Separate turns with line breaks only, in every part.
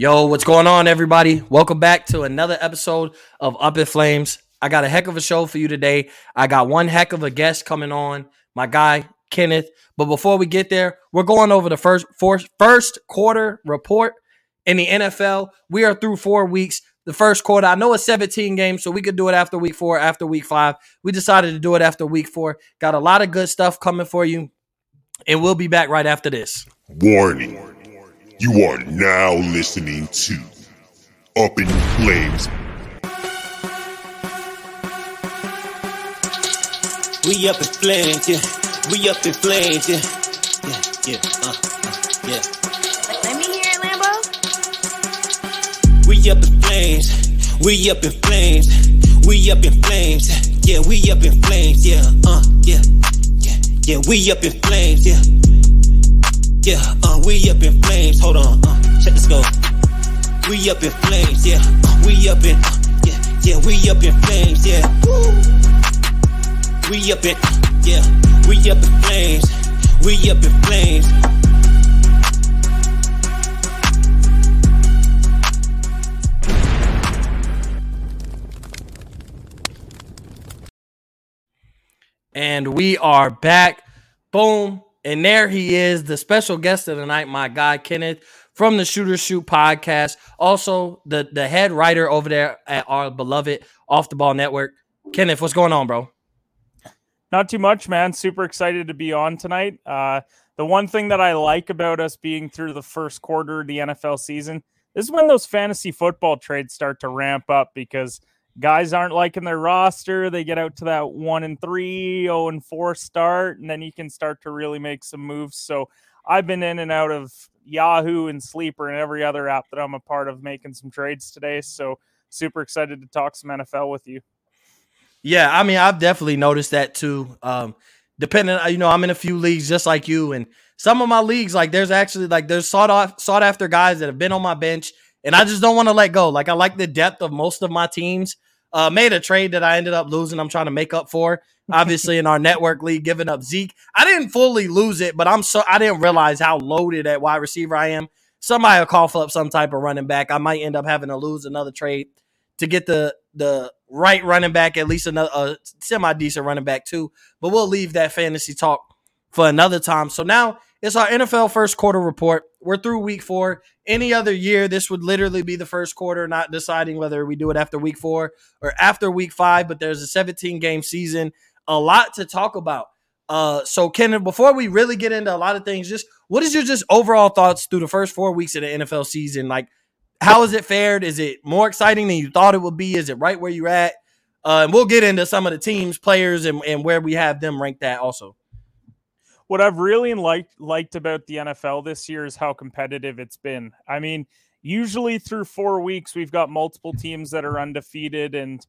Yo, what's going on, everybody? Welcome back to another episode of Up in Flames. I got a heck of a show for you today. I got one heck of a guest coming on, my guy Kenneth. But before we get there, we're going over the first first, first quarter report in the NFL. We are through four weeks. The first quarter, I know it's 17 games, so we could do it after week four, after week five. We decided to do it after week four. Got a lot of good stuff coming for you, and we'll be back right after this.
Warning. You are now listening to Up in Flames.
We up in flames, yeah. We up in flames, yeah. Yeah, yeah, uh, uh, yeah.
Let me hear it, Lambo.
We up in flames. We up in flames. We up in flames. Yeah, we up in flames. Yeah, uh, yeah, yeah, yeah. We up in flames. Yeah, yeah. Uh, we up in flames. Hold on. Uh, check this go. We up in flames. Yeah, uh, we up in. Uh, yeah, yeah. We up in flames. Yeah. Woo. We up in. Yeah, we up in flames. We up in flames.
And we are back. Boom. And there he is, the special guest of the night, my guy Kenneth from the Shooter Shoot podcast. Also, the, the head writer over there at our beloved Off the Ball Network. Kenneth, what's going on, bro?
Not too much, man. Super excited to be on tonight. Uh, the one thing that I like about us being through the first quarter of the NFL season this is when those fantasy football trades start to ramp up because guys aren't liking their roster. They get out to that one and three, zero and four start, and then you can start to really make some moves. So I've been in and out of Yahoo and Sleeper and every other app that I'm a part of making some trades today. So super excited to talk some NFL with you.
Yeah, I mean, I've definitely noticed that too. Um, depending, you know, I'm in a few leagues just like you, and some of my leagues, like there's actually like there's sought off, sought after guys that have been on my bench, and I just don't want to let go. Like I like the depth of most of my teams. Uh, made a trade that I ended up losing. I'm trying to make up for. Obviously, in our network league, giving up Zeke. I didn't fully lose it, but I'm so I didn't realize how loaded at wide receiver I am. Somebody will call up some type of running back. I might end up having to lose another trade to get the the right running back, at least another a semi decent running back too. But we'll leave that fantasy talk for another time. So now it's our NFL first quarter report. We're through week four. Any other year, this would literally be the first quarter, not deciding whether we do it after week four or after week five. But there's a 17 game season, a lot to talk about. Uh, so Ken, before we really get into a lot of things, just what is your just overall thoughts through the first four weeks of the NFL season? Like, how has it fared? Is it more exciting than you thought it would be? Is it right where you're at? Uh, and we'll get into some of the teams, players, and, and where we have them ranked at also.
What I've really liked liked about the NFL this year is how competitive it's been. I mean, usually through four weeks, we've got multiple teams that are undefeated, and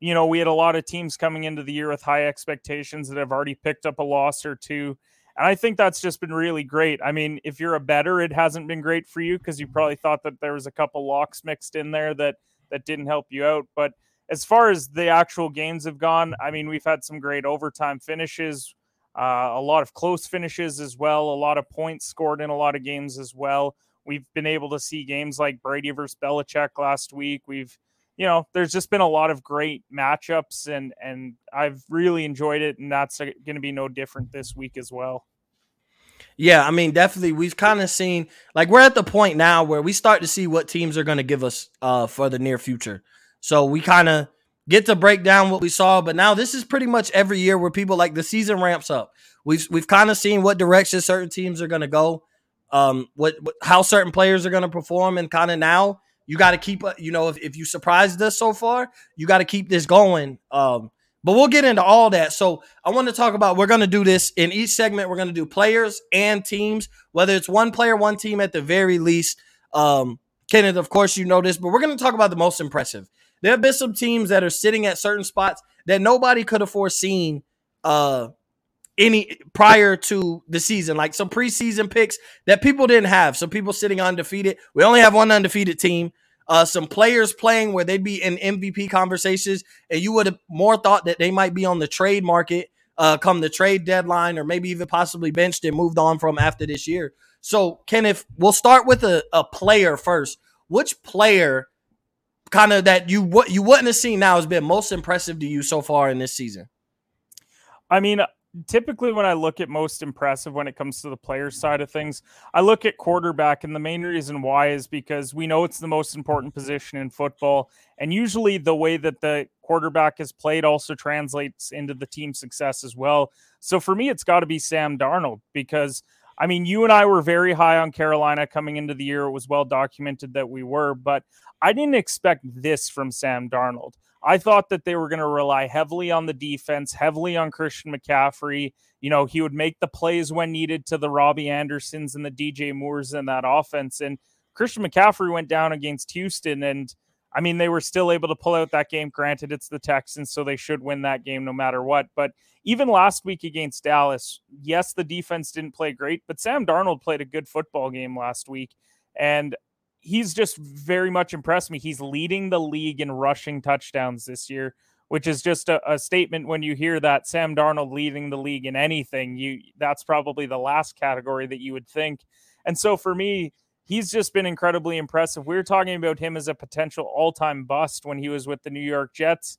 you know we had a lot of teams coming into the year with high expectations that have already picked up a loss or two. And I think that's just been really great. I mean, if you're a better, it hasn't been great for you because you probably thought that there was a couple locks mixed in there that that didn't help you out. But as far as the actual games have gone, I mean, we've had some great overtime finishes, uh, a lot of close finishes as well, a lot of points scored in a lot of games as well. We've been able to see games like Brady versus Belichick last week. We've, you know, there's just been a lot of great matchups, and and I've really enjoyed it, and that's going to be no different this week as well.
Yeah, I mean, definitely, we've kind of seen like we're at the point now where we start to see what teams are going to give us uh, for the near future. So we kind of get to break down what we saw, but now this is pretty much every year where people like the season ramps up. We've we've kind of seen what direction certain teams are going to go, um, what, what how certain players are going to perform, and kind of now you got to keep you know if, if you surprised us so far, you got to keep this going. Um, but we'll get into all that. So I want to talk about we're going to do this in each segment. We're going to do players and teams, whether it's one player, one team at the very least. Um, Kenneth, of course, you know this, but we're going to talk about the most impressive. There have been some teams that are sitting at certain spots that nobody could have foreseen uh, any prior to the season, like some preseason picks that people didn't have. Some people sitting undefeated. We only have one undefeated team uh, some players playing where they'd be in MVP conversations, and you would have more thought that they might be on the trade market uh, come the trade deadline, or maybe even possibly benched and moved on from after this year. So, Kenneth, we'll start with a, a player first. which player kind of that you what you wouldn't have seen now has been most impressive to you so far in this season?
I mean, typically when I look at most impressive when it comes to the player side of things, I look at quarterback, and the main reason why is because we know it's the most important position in football, and usually the way that the quarterback is played also translates into the team success as well. So for me, it's got to be Sam Darnold because. I mean, you and I were very high on Carolina coming into the year. It was well documented that we were, but I didn't expect this from Sam Darnold. I thought that they were going to rely heavily on the defense, heavily on Christian McCaffrey. You know, he would make the plays when needed to the Robbie Andersons and the DJ Moores in that offense. And Christian McCaffrey went down against Houston. And I mean, they were still able to pull out that game. Granted, it's the Texans, so they should win that game no matter what. But even last week against Dallas, yes, the defense didn't play great, but Sam Darnold played a good football game last week. And he's just very much impressed me. He's leading the league in rushing touchdowns this year, which is just a, a, statement when you hear that Sam Darnold leading the league in anything. You that's probably the last category that you would think. And so for me, he's just been incredibly impressive. We were talking about him as a potential all-time bust when he was with the New York Jets.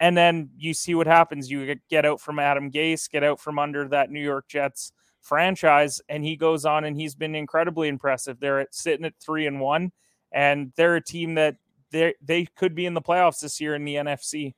And then you see what happens. You get out from Adam Gase, get out from under that New York Jets franchise. And he goes on and he's been incredibly impressive. They're at, sitting at three and one, and they're a team that they they could be in the playoffs this year in the NFC.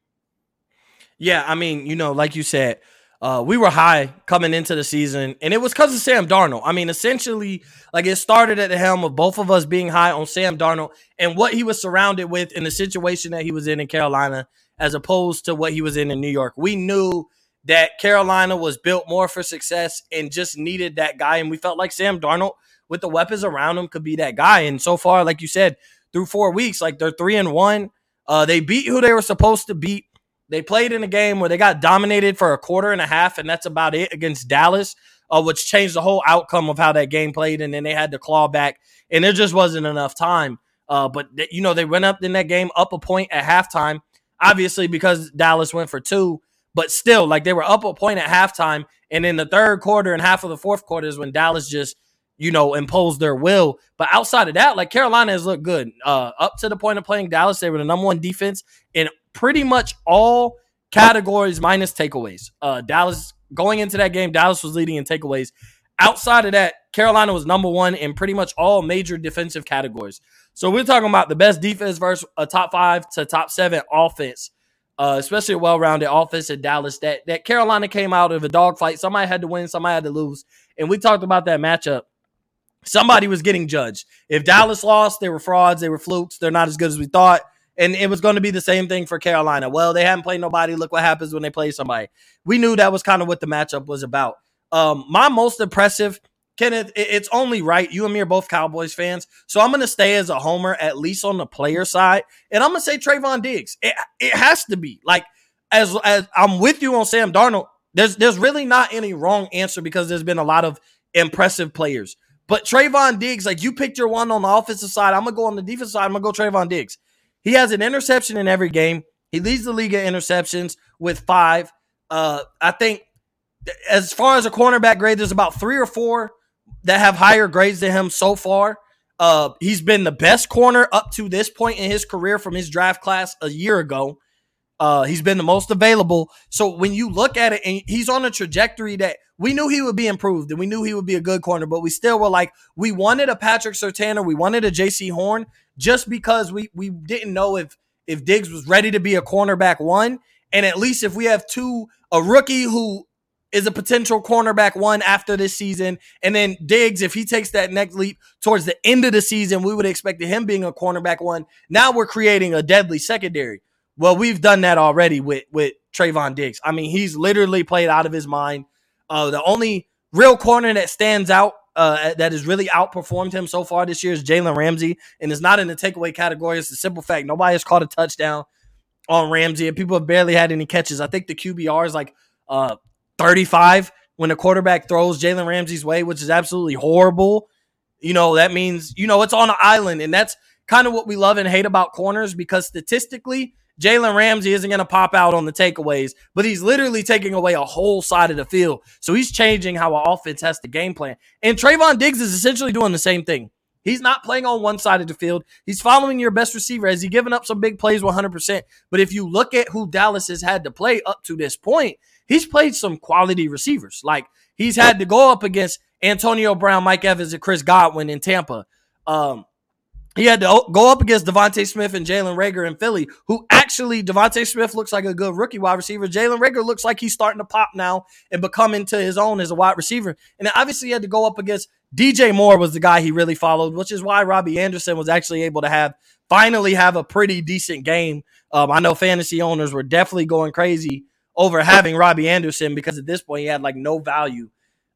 Yeah, I mean, you know, like you said, uh, we were high coming into the season, and it was because of Sam Darnold. I mean, essentially, like it started at the helm of both of us being high on Sam Darnold and what he was surrounded with in the situation that he was in in Carolina, as opposed to what he was in in New York. We knew that Carolina was built more for success and just needed that guy. And we felt like Sam Darnold, with the weapons around him, could be that guy. And so far, like you said, through four weeks, like they're three and one. Uh, they beat who they were supposed to beat. They played in a game where they got dominated for a quarter and a half, and that's about it against Dallas, uh, which changed the whole outcome of how that game played. And then they had to claw back, and there just wasn't enough time. Uh, but th- you know they went up in that game up a point at halftime, obviously because Dallas went for two. But still, like they were up a point at halftime, and in the third quarter and half of the fourth quarter is when Dallas just, you know, imposed their will. But outside of that, like Carolina has looked good. Uh, up to the point of playing Dallas, they were the number one defense in pretty much all categories minus takeaways. Uh, Dallas going into that game, Dallas was leading in takeaways. Outside of that, Carolina was number one in pretty much all major defensive categories. So we're talking about the best defense versus a top five to top seven offense uh, especially a well-rounded offense in Dallas. That that Carolina came out of a dogfight. Somebody had to win, somebody had to lose, and we talked about that matchup. Somebody was getting judged. If Dallas lost, they were frauds, they were flukes, they're not as good as we thought. And it was going to be the same thing for Carolina. Well, they haven't played nobody. Look what happens when they play somebody. We knew that was kind of what the matchup was about. Um, my most impressive Kenneth, it's only right. You and me are both Cowboys fans. So I'm going to stay as a homer, at least on the player side. And I'm going to say Trevon Diggs. It, it has to be. Like, as, as I'm with you on Sam Darnold, there's, there's really not any wrong answer because there's been a lot of impressive players. But Trevon Diggs, like you picked your one on the offensive side. I'm going to go on the defensive side. I'm going to go Trevon Diggs. He has an interception in every game. He leads the league in interceptions with five. Uh, I think as far as a cornerback grade, there's about three or four that have higher grades than him so far. Uh, he's been the best corner up to this point in his career from his draft class a year ago. Uh, he's been the most available. So when you look at it, and he's on a trajectory that we knew he would be improved, and we knew he would be a good corner, but we still were like, we wanted a Patrick Surtain or we wanted a Jaycee Horn just because we we didn't know if if Diggs was ready to be a cornerback one, and at least if we have two, a rookie who is a potential cornerback one after this season. And then Diggs, if he takes that next leap towards the end of the season, we would expect him being a cornerback one. Now we're creating a deadly secondary. Well, we've done that already with with Trevon Diggs. I mean, he's literally played out of his mind. Uh, the only real corner that stands out uh, that has really outperformed him so far this year is Jalen Ramsey, and it's not in the takeaway category. It's the simple fact nobody has caught a touchdown on Ramsey, and people have barely had any catches. I think the QBR is like uh, 35 when a quarterback throws Jalen Ramsey's way, which is absolutely horrible. You know, that means, you know, it's on an island. And that's kind of what we love and hate about corners because statistically, Jalen Ramsey isn't going to pop out on the takeaways, but he's literally taking away a whole side of the field. So he's changing how an offense has to game plan. And Trevon Diggs is essentially doing the same thing. He's not playing on one side of the field. He's following your best receiver. Has he given up some big plays 100%? But if you look at who Dallas has had to play up to this point, he's played some quality receivers. Like he's had to go up against Antonio Brown, Mike Evans, and Chris Godwin in Tampa. Um, he had to go up against DeVonta Smith and Jalen Reagor in Philly, who actually DeVonta Smith looks like a good rookie wide receiver. Jalen Reagor looks like he's starting to pop now and become into his own as a wide receiver. And obviously he had to go up against DJ Moore was the guy he really followed, which is why Robbie Anderson was actually able to have finally have a pretty decent game. Um, I know fantasy owners were definitely going crazy over having Robbie Anderson because at this point he had like no value.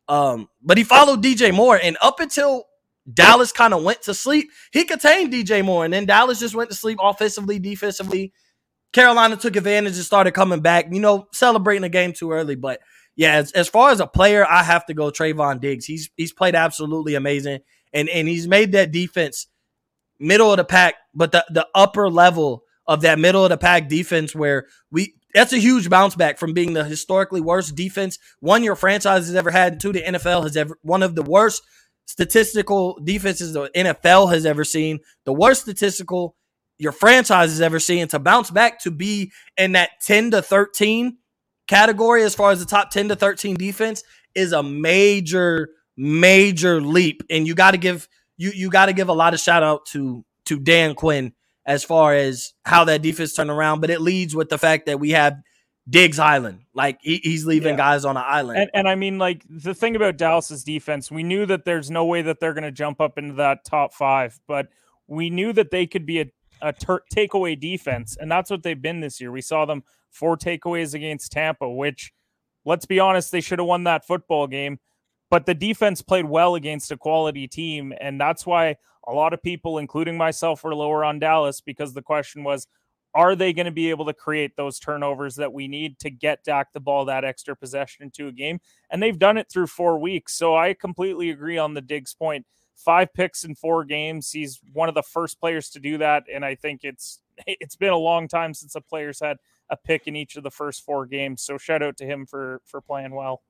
Um, but he followed DJ Moore, and up until Dallas kind of went to sleep. He contained DJ Moore, and then Dallas just went to sleep offensively, defensively. Carolina took advantage and started coming back, you know, celebrating the game too early. But yeah, as, as far as a player, I have to go Trevon Diggs. He's he's played absolutely amazing. And and he's made that defense middle of the pack, but the, the upper level of that middle of the pack defense where we that's a huge bounce back from being the historically worst defense one your franchise has ever had, two the NFL has ever one of the worst statistical defenses the NFL has ever seen, the worst statistical your franchise has ever seen to bounce back to be in that 10 to 13 category as far as the top 10 to 13 defense is a major major leap. And you got to give you you got to give a lot of shout out to to Dan Quinn as far as how that defense turned around but it leads with the fact that we have Diggs Island. Like he, he's leaving yeah. guys on an island.
And, and, I mean, like the thing about Dallas's defense, we knew that there's no way that they're going to jump up into that top five, but we knew that they could be a, a ter- takeaway defense, and that's what they've been this year. We saw them four takeaways against Tampa, which, let's be honest, they should have won that football game. But the defense played well against a quality team, and that's why a lot of people, including myself, were lower on Dallas because the question was, are they going to be able to create those turnovers that we need to get Dak the ball that extra possession into a game? And they've done it through four weeks. So I completely agree on the Diggs point. Five picks in four games. He's one of the first players to do that. And I think it's it's been a long time since a player's had a pick in each of the first four games. So shout out to him for for playing well.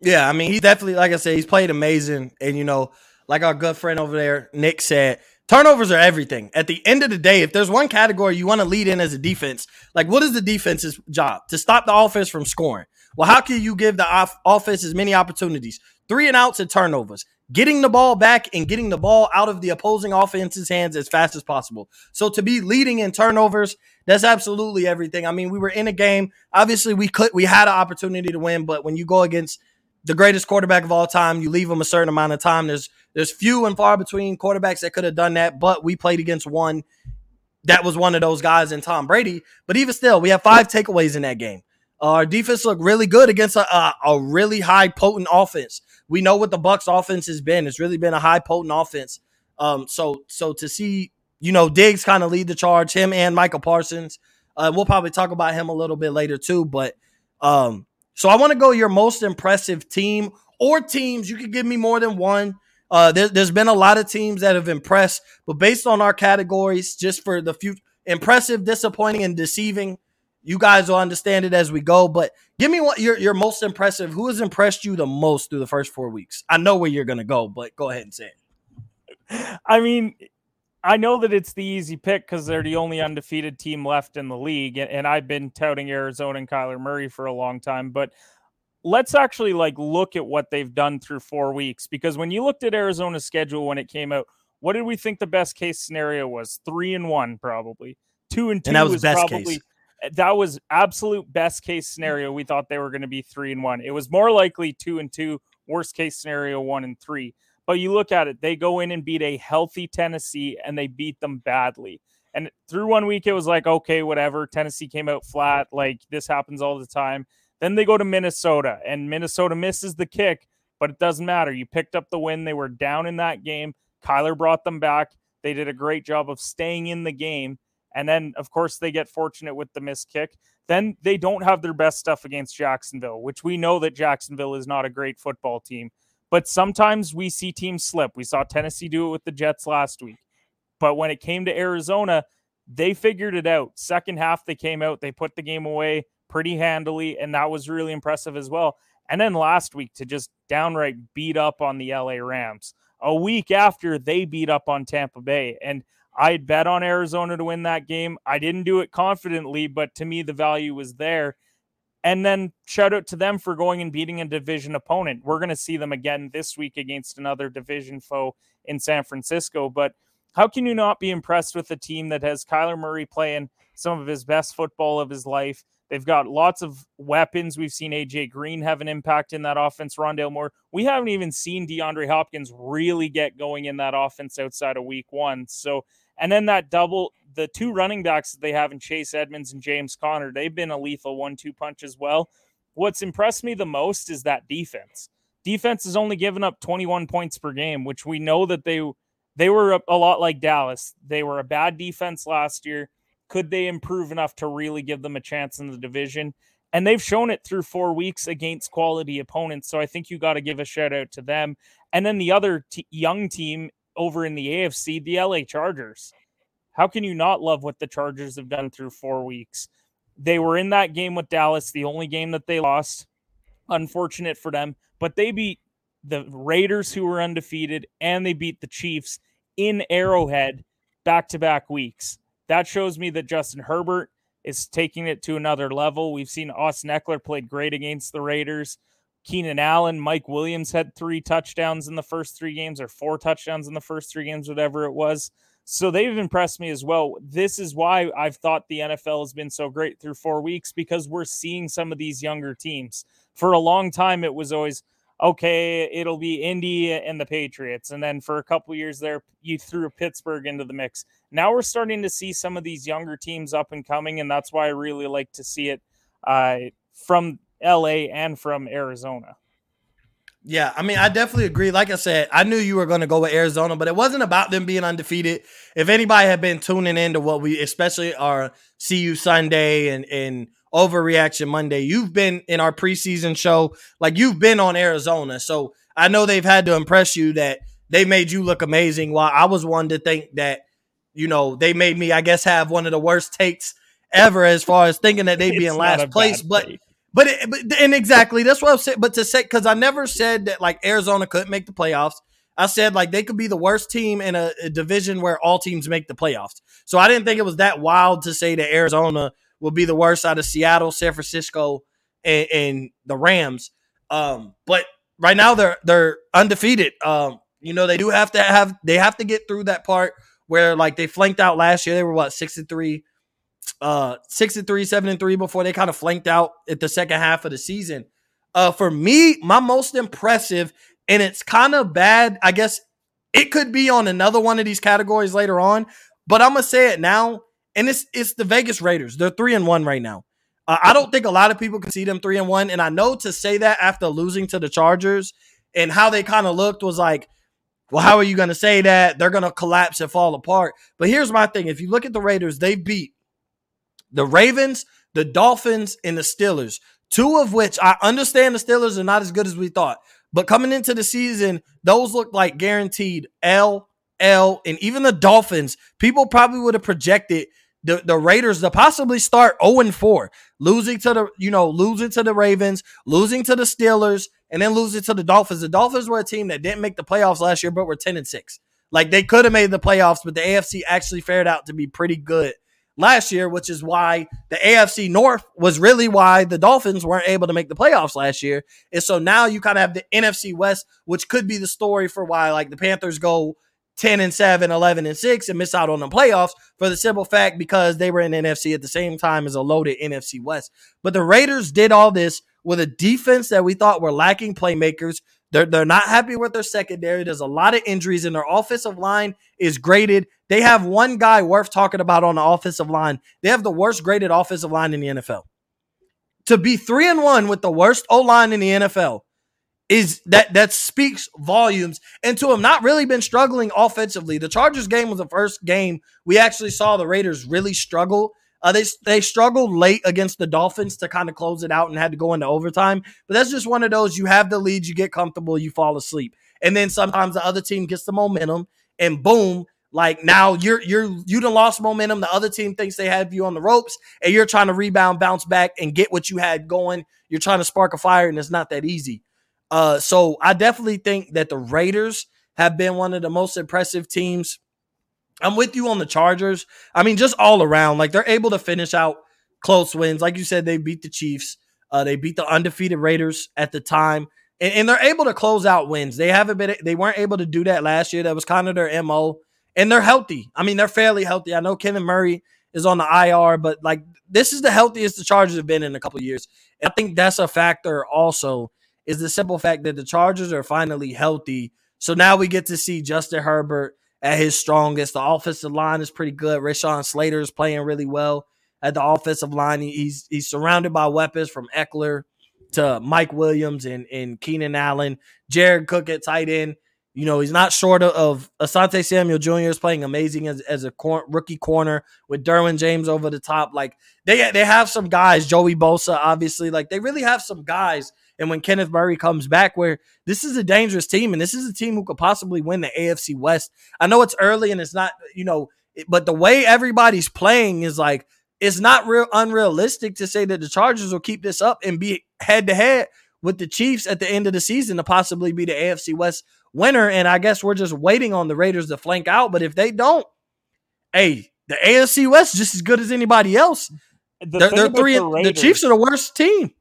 Yeah, I mean, he definitely, like I said, he's played amazing. And you know, like our good friend over there, Nick said, Turnovers are everything. At the end of the day, if there's one category you want to lead in as a defense, like what is the defense's job? To stop the offense from scoring. Well, how can you give the off- offense as many opportunities? Three and outs and turnovers. Getting the ball back and getting the ball out of the opposing offense's hands as fast as possible. So to be leading in turnovers, that's absolutely everything. I mean, we were in a game. Obviously, we could we had an opportunity to win, but when you go against the greatest quarterback of all time. You leave him a certain amount of time. There's there's few and far between quarterbacks that could have done that, but we played against one that was one of those guys in Tom Brady. But even still, we have five takeaways in that game. Uh, our defense looked really good against a, a, a, really high potent offense. We know what the Bucks offense has been. It's really been a high potent offense. Um, so so to see you know Diggs kind of lead the charge, him and Micah Parsons. Uh, we'll probably talk about him a little bit later too, but um, so I want to go your most impressive team or teams. You could give me more than one. Uh, there, has been a lot of teams that have impressed, but based on our categories, just for the future, impressive, disappointing, and deceiving, you guys will understand it as we go. But give me what your your most impressive. Who has impressed you the most through the first four weeks? I know where you're gonna go, but go ahead and say
it. I mean, I know that it's the easy pick because they're the only undefeated team left in the league, and, I've been touting Arizona and Kyler Murray for a long time. But let's actually like look at what they've done through four weeks because when you looked at Arizona's schedule when it came out, what did we think the best case scenario was? Three and one, probably. Two and two and that was, was probably case. that was absolute best case scenario. We thought they were going to be three and one. It was more likely two and two. Worst case scenario, one and three. But you look at it, they go in and beat a healthy Tennessee and they beat them badly. And through one week, it was like, okay, whatever. Tennessee came out flat. Like this happens all the time. Then they go to Minnesota and Minnesota misses the kick, but it doesn't matter. You picked up the win. They were down in that game. Kyler brought them back. They did a great job of staying in the game. And then, of course, they get fortunate with the missed kick. Then they don't have their best stuff against Jacksonville, which we know that Jacksonville is not a great football team. But sometimes we see teams slip. We saw Tennessee do it with the Jets last week. But when it came to Arizona, they figured it out. Second half, they came out, they put the game away pretty handily, and that was really impressive as well. And then last week to just downright beat up on the LA Rams. a week after they beat up on Tampa Bay. And I'd bet on Arizona to win that game. I didn't do it confidently, but to me, the value was there. And then shout out to them for going and beating a division opponent. We're going to see them again this week against another division foe in San Francisco. But how can you not be impressed with a team that has Kyler Murray playing some of his best football of his life? They've got lots of weapons. We've seen AJ Green have an impact in that offense, Rondale Moore. We haven't even seen DeAndre Hopkins really get going in that offense outside of week one. So, and then that double, the two running backs that they have in Chase Edmonds and James Conner, they've been a lethal one two punch as well. What's impressed me the most is that defense. Defense has only given up 21 points per game, which we know that they they were a, lot like Dallas. They were a bad defense last year. Could they improve enough to really give them a chance in the division? And they've shown it through four weeks against quality opponents. So I think you got to give a shout out to them. And then the other t- young team over in the AFC, the LA Chargers. How can you not love what the Chargers have done through four weeks? They were in that game with Dallas, the only game that they lost. Unfortunate for them, but they beat the Raiders, who were undefeated, and they beat the Chiefs in Arrowhead back to back weeks. That shows me that Justin Herbert is taking it to another level. We've seen Austin Ekeler played great against the Raiders. Keenan Allen, Mike Williams had three touchdowns in the first three games, or four touchdowns in the first three games, whatever it was. So they've impressed me as well. This is why I've thought the NFL has been so great through four weeks because we're seeing some of these younger teams. For a long time, it was always, okay, it'll be Indy and the Patriots. And then for a couple years there, you threw Pittsburgh into the mix. Now we're starting to see some of these younger teams up and coming. And that's why I really like to see it uh, from LA and from Arizona.
Yeah, I mean, I definitely agree. Like I said, I knew you were going to go with Arizona, but it wasn't about them being undefeated. If anybody had been tuning into what we, especially our See You Sunday and and Overreaction Monday, you've been in our preseason show, like you've been on Arizona. So I know they've had to impress you that they made you look amazing. While I was one to think that, you know, they made me, I guess, have one of the worst takes ever as far as thinking that they'd be in last place. But take. But, it, but and exactly that's what I'm saying. But to say because I never said that like Arizona couldn't make the playoffs. I said like they could be the worst team in a, a, division where all teams make the playoffs. So I didn't think it was that wild to say that Arizona will be the worst out of Seattle, San Francisco, and, and the Rams. Um, but right now they're they're undefeated. Um, you know they do have to have they have to get through that part where like they flanked out last year. They were what six and three uh six and three, seven and three before they kind of flanked out at the second half of the season. Uh for me, my most impressive, and it's kind of bad, I guess it could be on another one of these categories later on, but I'm gonna say it now, and it's it's the Vegas Raiders. They're three and one right now. Uh, I don't think a lot of people can see them three and one, and I know to say that after losing to the Chargers and how they kind of looked was like, well, how are you going to say that? They're going to collapse and fall apart. But here's my thing: if you look at the Raiders, they beat the Ravens, the Dolphins, and the Steelers. Two of which I understand the Steelers are not as good as we thought. But coming into the season, those looked like guaranteed L, L, and even the Dolphins. People probably would have projected the, the Raiders to possibly start 0 4, losing to the, you know, losing to the Ravens, losing to the Steelers, and then losing to the Dolphins. The Dolphins were a team that didn't make the playoffs last year, but were 10 and 6. Like they could have made the playoffs, but the AFC actually fared out to be pretty good last year, which is why the AFC North was really why the Dolphins weren't able to make the playoffs last year. And so now you kind of have the NFC West, which could be the story for why like the Panthers go 10 and 7, 11 and 6 and miss out on the playoffs for the simple fact because they were in NFC at the same time as a loaded NFC West. But the Raiders did all this with a defense that we thought were lacking playmakers. They're, they're not happy with their secondary. There's a lot of injuries, and their offensive line is graded. They have one guy worth talking about on the offensive line. They have the worst graded offensive line in the NFL. To be three and one with the worst O line in the NFL is that that speaks volumes. And to have not really been struggling offensively. The Chargers game was the first game we actually saw the Raiders really struggle uh, they they struggled late against the Dolphins to kind of close it out and had to go into overtime. But that's just one of those you have the lead, you get comfortable, you fall asleep, and then sometimes the other team gets the momentum, and boom, like now you're you're you done lost momentum. The other team thinks they have you on the ropes, and you're trying to rebound, bounce back, and get what you had going. You're trying to spark a fire, and it's not that easy. Uh, so I definitely think that the Raiders have been one of the most impressive teams. I'm with you on the Chargers. I mean, just all around, like they're able to finish out close wins. Like you said, they beat the Chiefs. Uh, they beat the undefeated Raiders at the time, and, and, they're able to close out wins. They haven't been, they weren't able to do that last year. That was kind of their mo. And they're healthy. I mean, they're fairly healthy. I know Kevin Murray is on the IR, but like this is the healthiest the Chargers have been in a couple years. And I think that's a factor. Also, is the simple fact that the Chargers are finally healthy. So now we get to see Justin Herbert at his strongest. The offensive line is pretty good. Rashawn Slater is playing really well at the offensive line. He's he's surrounded by weapons from Ekeler to Mike Williams and, and Keenan Allen, Jared Cook at tight end. You know, he's not short of Asante Samuel Jr. is playing amazing as, as a cor- rookie corner with Derwin James over the top. Like they they have some guys, Joey Bosa, obviously. Like they really have some guys. And when Kenneth Murray comes back, where this is a dangerous team, and this is a team who could possibly win the AFC West. I know it's early and it's not, you know, but the way everybody's playing is like it's not real unrealistic to say that the Chargers will keep this up and be head to head with the Chiefs at the end of the season to possibly be the AFC West winner. And I guess we're just waiting on the Raiders to flank out. But if they don't, hey, the AFC West is just as good as anybody else. The they're, they're three. The, Raiders, the Chiefs are the worst team.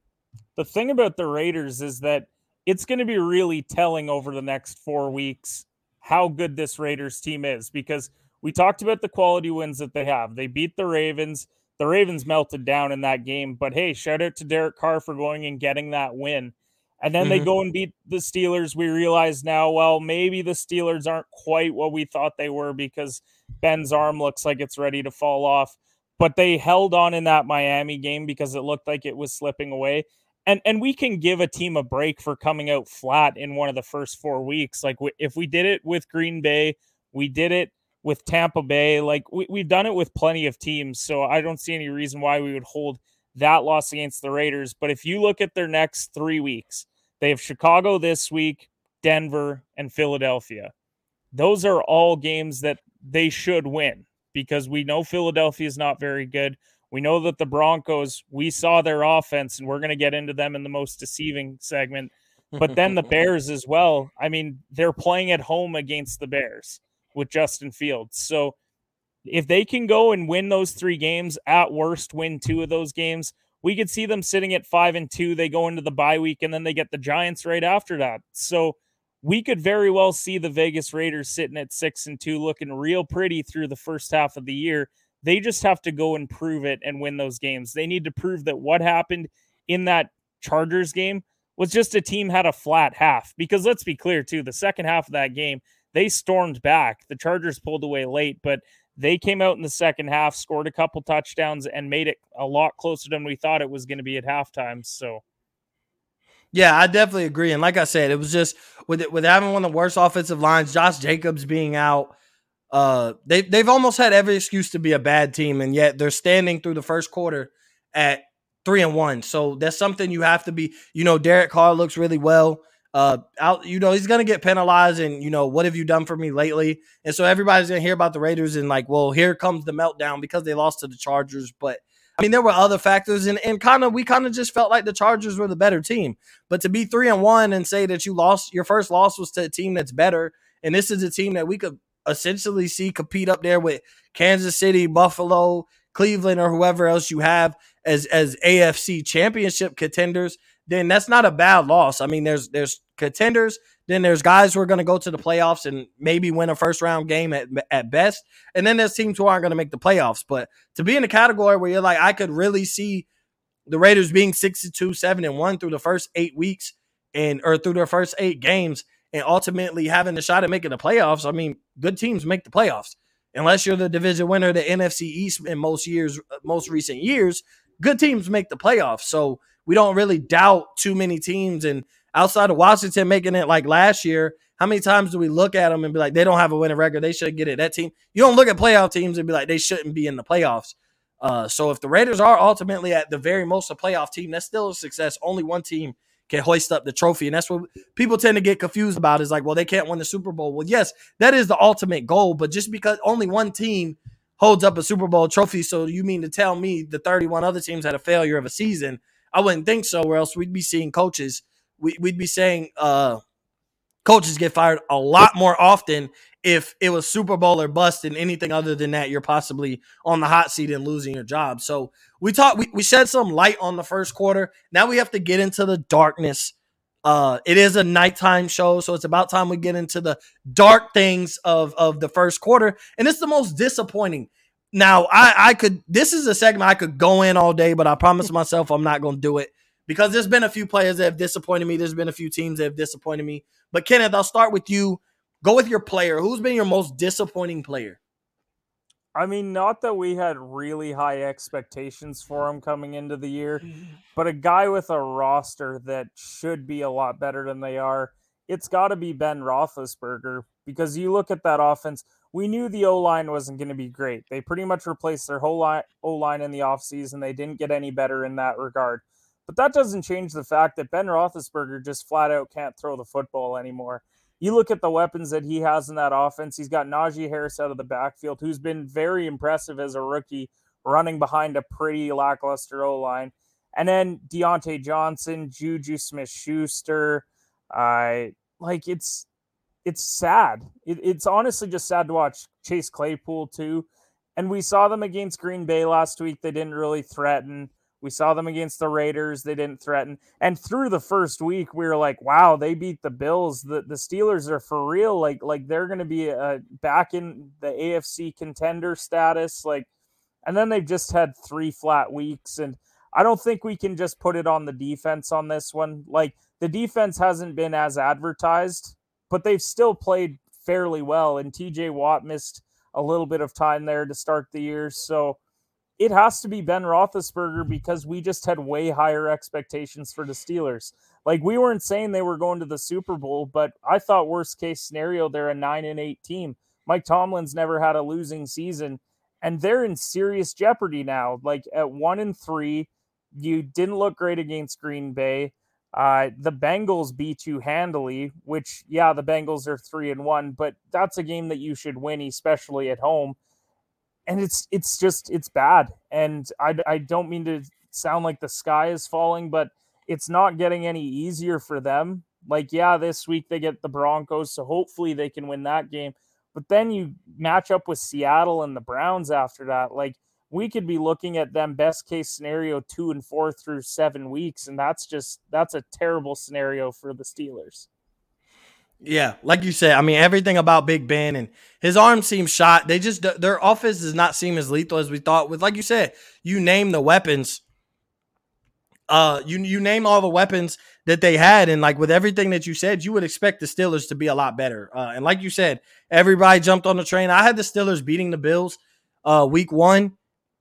The thing about the Raiders is that it's going to be really telling over the next four weeks how good this Raiders team is because we talked about the quality wins that they have. They beat the Ravens the Ravens melted down in that game. But hey, shout out to Derek Carr for going and getting that win. And then mm-hmm. they go and beat the Steelers. We realize now, well, maybe the Steelers aren't quite what we thought they were because Ben's arm looks like it's ready to fall off. But they held on in that Miami game because it looked like it was slipping away. And and we can give a team a break for coming out flat in one of the first four weeks. Like if we did it with Green Bay, we did it with Tampa Bay. Like we, we've done it with plenty of teams. So I don't see any reason why we would hold that loss against the Raiders. But if you look at their next three weeks, they have Chicago this week, Denver, and Philadelphia. Those are all games that they should win because we know Philadelphia is not very good. We know that the Broncos, we saw their offense, and we're going to get into them in the most deceiving segment. But then the Bears as well. I mean, they're playing at home against the Bears with Justin Fields. So if they can go and win those three games, at worst win two of those games, we could see them sitting at five and two. They go into the bye week and then they get the Giants right after that. So we could very well see the Vegas Raiders sitting at six and two, looking real pretty through the first half of the year. They just have to go and prove it and win those games. They need to prove that what happened in that Chargers game was just a team had a flat half. Because let's be clear, too, the second half of that game, they stormed back. The Chargers pulled away late, but they came out in the second half, scored a couple touchdowns, and made it a lot closer than we thought it was going to be at halftime. So,
yeah, I definitely agree. And like I said, it was just with it, with having one of the worst offensive lines, Josh Jacobs being out. Uh, they they've almost had every excuse to be a bad team, and yet they're standing through the first quarter at three and one. So that's something you have to be. You know, Derek Carr looks really well uh out you know he's gonna get penalized and you know what have you done for me lately and so everybody's gonna hear about the raiders and like well here comes the meltdown because they lost to the chargers but i mean there were other factors and, and kind of we kind of just felt like the chargers were the better team but to be three and one and say that you lost your first loss was to a team that's better and this is a team that we could essentially see compete up there with kansas city buffalo cleveland or whoever else you have as as afc championship contenders then that's not a bad loss. I mean, there's there's contenders, then there's guys who are going to go to the playoffs and maybe win a first round game at at best, and then there's teams who aren't going to make the playoffs. But to be in a category where you're like, I could really see the Raiders being 62, 7 and 1 through the first 8 weeks and or through their first 8 games and ultimately having the shot at making the playoffs. I mean, good teams make the playoffs. Unless you're the division winner, the NFC East in most years, most recent years, good teams make the playoffs. So we don't really doubt too many teams. And outside of Washington making it like last year, how many times do we look at them and be like, they don't have a winning record? They should get it. That team, you don't look at playoff teams and be like, they shouldn't be in the playoffs. Uh, so if the Raiders are ultimately at the very most a playoff team, that's still a success. Only one team can hoist up the trophy. And that's what people tend to get confused about is like, well, they can't win the Super Bowl. Well, yes, that is the ultimate goal. But just because only one team holds up a Super Bowl trophy, so you mean to tell me the 31 other teams had a failure of a season I wouldn't think so, or else we'd be seeing coaches. We, would be saying uh, coaches get fired a lot more often if it was Super Bowl or bust and anything other than that, you're possibly on the hot seat and losing your job. So we talked, we, we shed some light on the first quarter. Now we have to get into the darkness. Uh, it is a nighttime show, so it's about time we get into the dark things of of the first quarter, and it's the most disappointing. Now, I I could this is a segment I could go in all day, but I promise myself I'm not going to do it because there's been a few players that have disappointed me. There's been a few teams that have disappointed me. But Kenneth, I'll start with you. Go with your player. Who's been your most disappointing player?
I mean, not that we had really high expectations for him coming into the year, but a guy with a roster that should be a lot better than they are, it's got to be Ben Roethlisberger because you look at that offense. We knew the O line wasn't going to be great. They pretty much replaced their whole O line in the offseason. They didn't get any better in that regard. But that doesn't change the fact that Ben Roethlisberger just flat out can't throw the football anymore. You look at the weapons that he has in that offense. He's got Najee Harris out of the backfield, who's been very impressive as a rookie, running behind a pretty lackluster O line. And then Diontae Johnson, Juju Smith Schuster. Uh, like it's it's sad. It, it's honestly just sad to watch Chase Claypool too. And we saw them against Green Bay last week. They didn't really threaten. We saw them against the Raiders. They didn't threaten. And through the first week, we were like, wow, they beat the Bills. The the Steelers are for real. Like, like they're gonna be uh, back in the AFC contender status. Like, and then they've just had three flat weeks. And I don't think we can just put it on the defense on this one. Like the defense hasn't been as advertised, but they've still played fairly well. And TJ Watt missed a little bit of time there to start the year. So it has to be Ben Roethlisberger because we just had way higher expectations for the Steelers. Like we weren't saying they were going to the Super Bowl, but I thought worst case scenario they're a nine and eight team. Mike Tomlin's never had a losing season, and they're in serious jeopardy now. Like at one and three, you didn't look great against Green Bay. Uh, the Bengals beat you handily, which yeah, the Bengals are three and one, but that's a game that you should win, especially at home and it's it's just it's bad. And I, I don't mean to sound like the sky is falling but it's not getting any easier for them. Like yeah this week they get the broncos so hopefully they can win that game. But then you match up with seattle and the browns after that. Like we could be looking at them best case scenario two and four through seven weeks and that's just that's a terrible scenario for the steelers
yeah, like you said, I mean everything about Big Ben and his arm seems shot. They just their offense does not seem as lethal as we thought. With like you said, you name the weapons. Uh, you you name all the weapons that they had, and like with everything that you said, you would expect the Steelers to be a lot better. Uh, and like you said, everybody jumped on the train. I had the Steelers beating the Bills, uh, week one,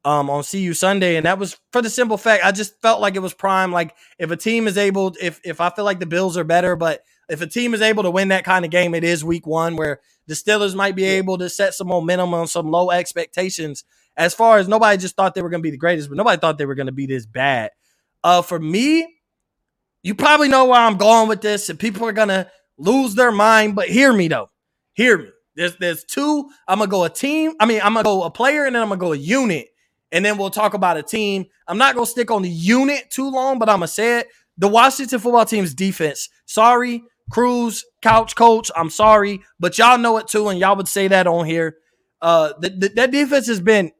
um, on See You Sunday, and that was for the simple fact I just felt like it was prime. Like if a team is able, if if I feel like the Bills are better, but if a team is able to win that kind of game, it is week one where the Steelers might be able to set some momentum on some low expectations. As far as nobody just thought they were going to be the greatest, but nobody thought they were going to be this bad. Uh, for me, you probably know where I'm going with this, and people are gonna lose their mind. But hear me though, hear me. There's there's two. I'm gonna go a team. I mean, I'm gonna go a player, and then I'm gonna go a unit, and then we'll talk about a team. I'm not gonna stick on the unit too long, but I'm gonna say it. The Washington football team's defense. Sorry, Cruz, couch coach, I'm sorry, but y'all know it too, and y'all would say that on here. Uh, the, the, that defense has been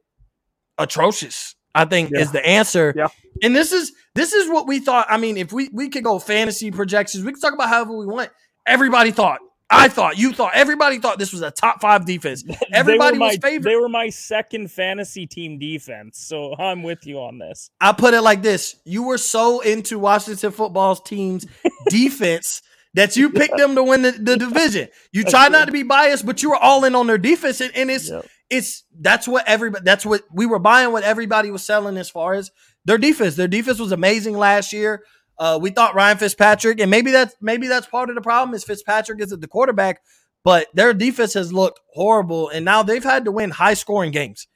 atrocious. I think yeah. is the answer.
Yeah.
And this is this is what we thought. I mean, if we we could go fantasy projections, we could talk about however we want. Everybody thought I thought, you thought, everybody thought this was a top five defense. Everybody
my,
was favorite.
They were my second fantasy team defense, so I'm with you on this.
I put it like this: you were so into Washington football's team's defense that you picked them to win the, the division. You try not to be biased, but you were all in on their defense, and, and it's yep. it's that's what everybody that's what we were buying. What everybody was selling as far as their defense. Their defense was amazing last year. Uh, we thought Ryan Fitzpatrick, and maybe that's maybe that's part of the problem is Fitzpatrick isn't the quarterback, but their defense has looked horrible, and now they've had to win high scoring games.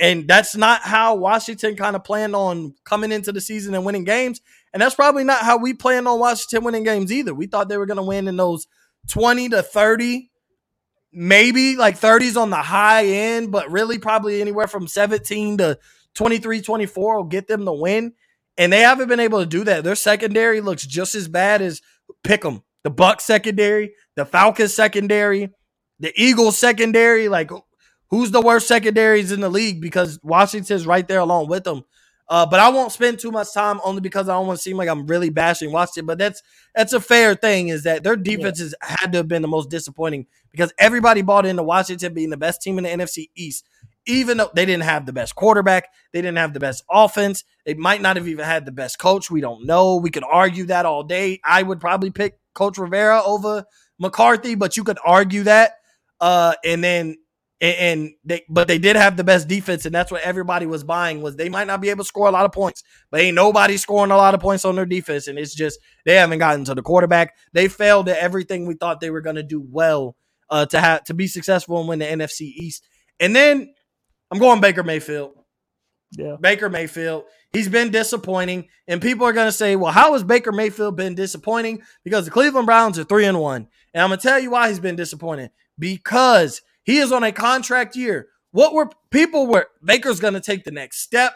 And that's not how Washington kind of planned on coming into the season and winning games. And that's probably not how we planned on Washington winning games either. We thought they were going to win in those 20 to 30, maybe like 30s on the high end, but really probably anywhere from 17 to 23, 24 will get them the win. And they haven't been able to do that. Their secondary looks just as bad as Pick'em, the Buck secondary. the Falcons secondary, the Eagles secondary. Like, who's the worst secondaries in the league? Because Washington's right there along with them. Uh, but I won't spend too much time only because I don't want to seem like I'm really bashing Washington. But that's that's a fair thing is that their defenses yeah. had to have been the most disappointing because everybody bought into Washington being the best team in the NFC East, even though they didn't have the best quarterback, they didn't have the best offense, they might not have even had the best coach. We don't know. We could argue that all day. I would probably pick Coach Rivera over McCarthy, but you could argue that. Uh, and then and, and they but they did have the best defense, and that's what everybody was buying was they might not be able to score a lot of points, but ain't nobody scoring a lot of points on their defense, and it's just they haven't gotten to the quarterback. They failed at everything we thought they were going to do well uh, to have to be successful and win the NFC East. And then I'm going Baker Mayfield.
Yeah,
Baker Mayfield. He's been disappointing, and people are going to say, "Well, how has Baker Mayfield been disappointing?" Because the Cleveland Browns are three and one, and I'm going to tell you why he's been disappointing. Because he is on a contract year. What were people were Baker's going to take the next step?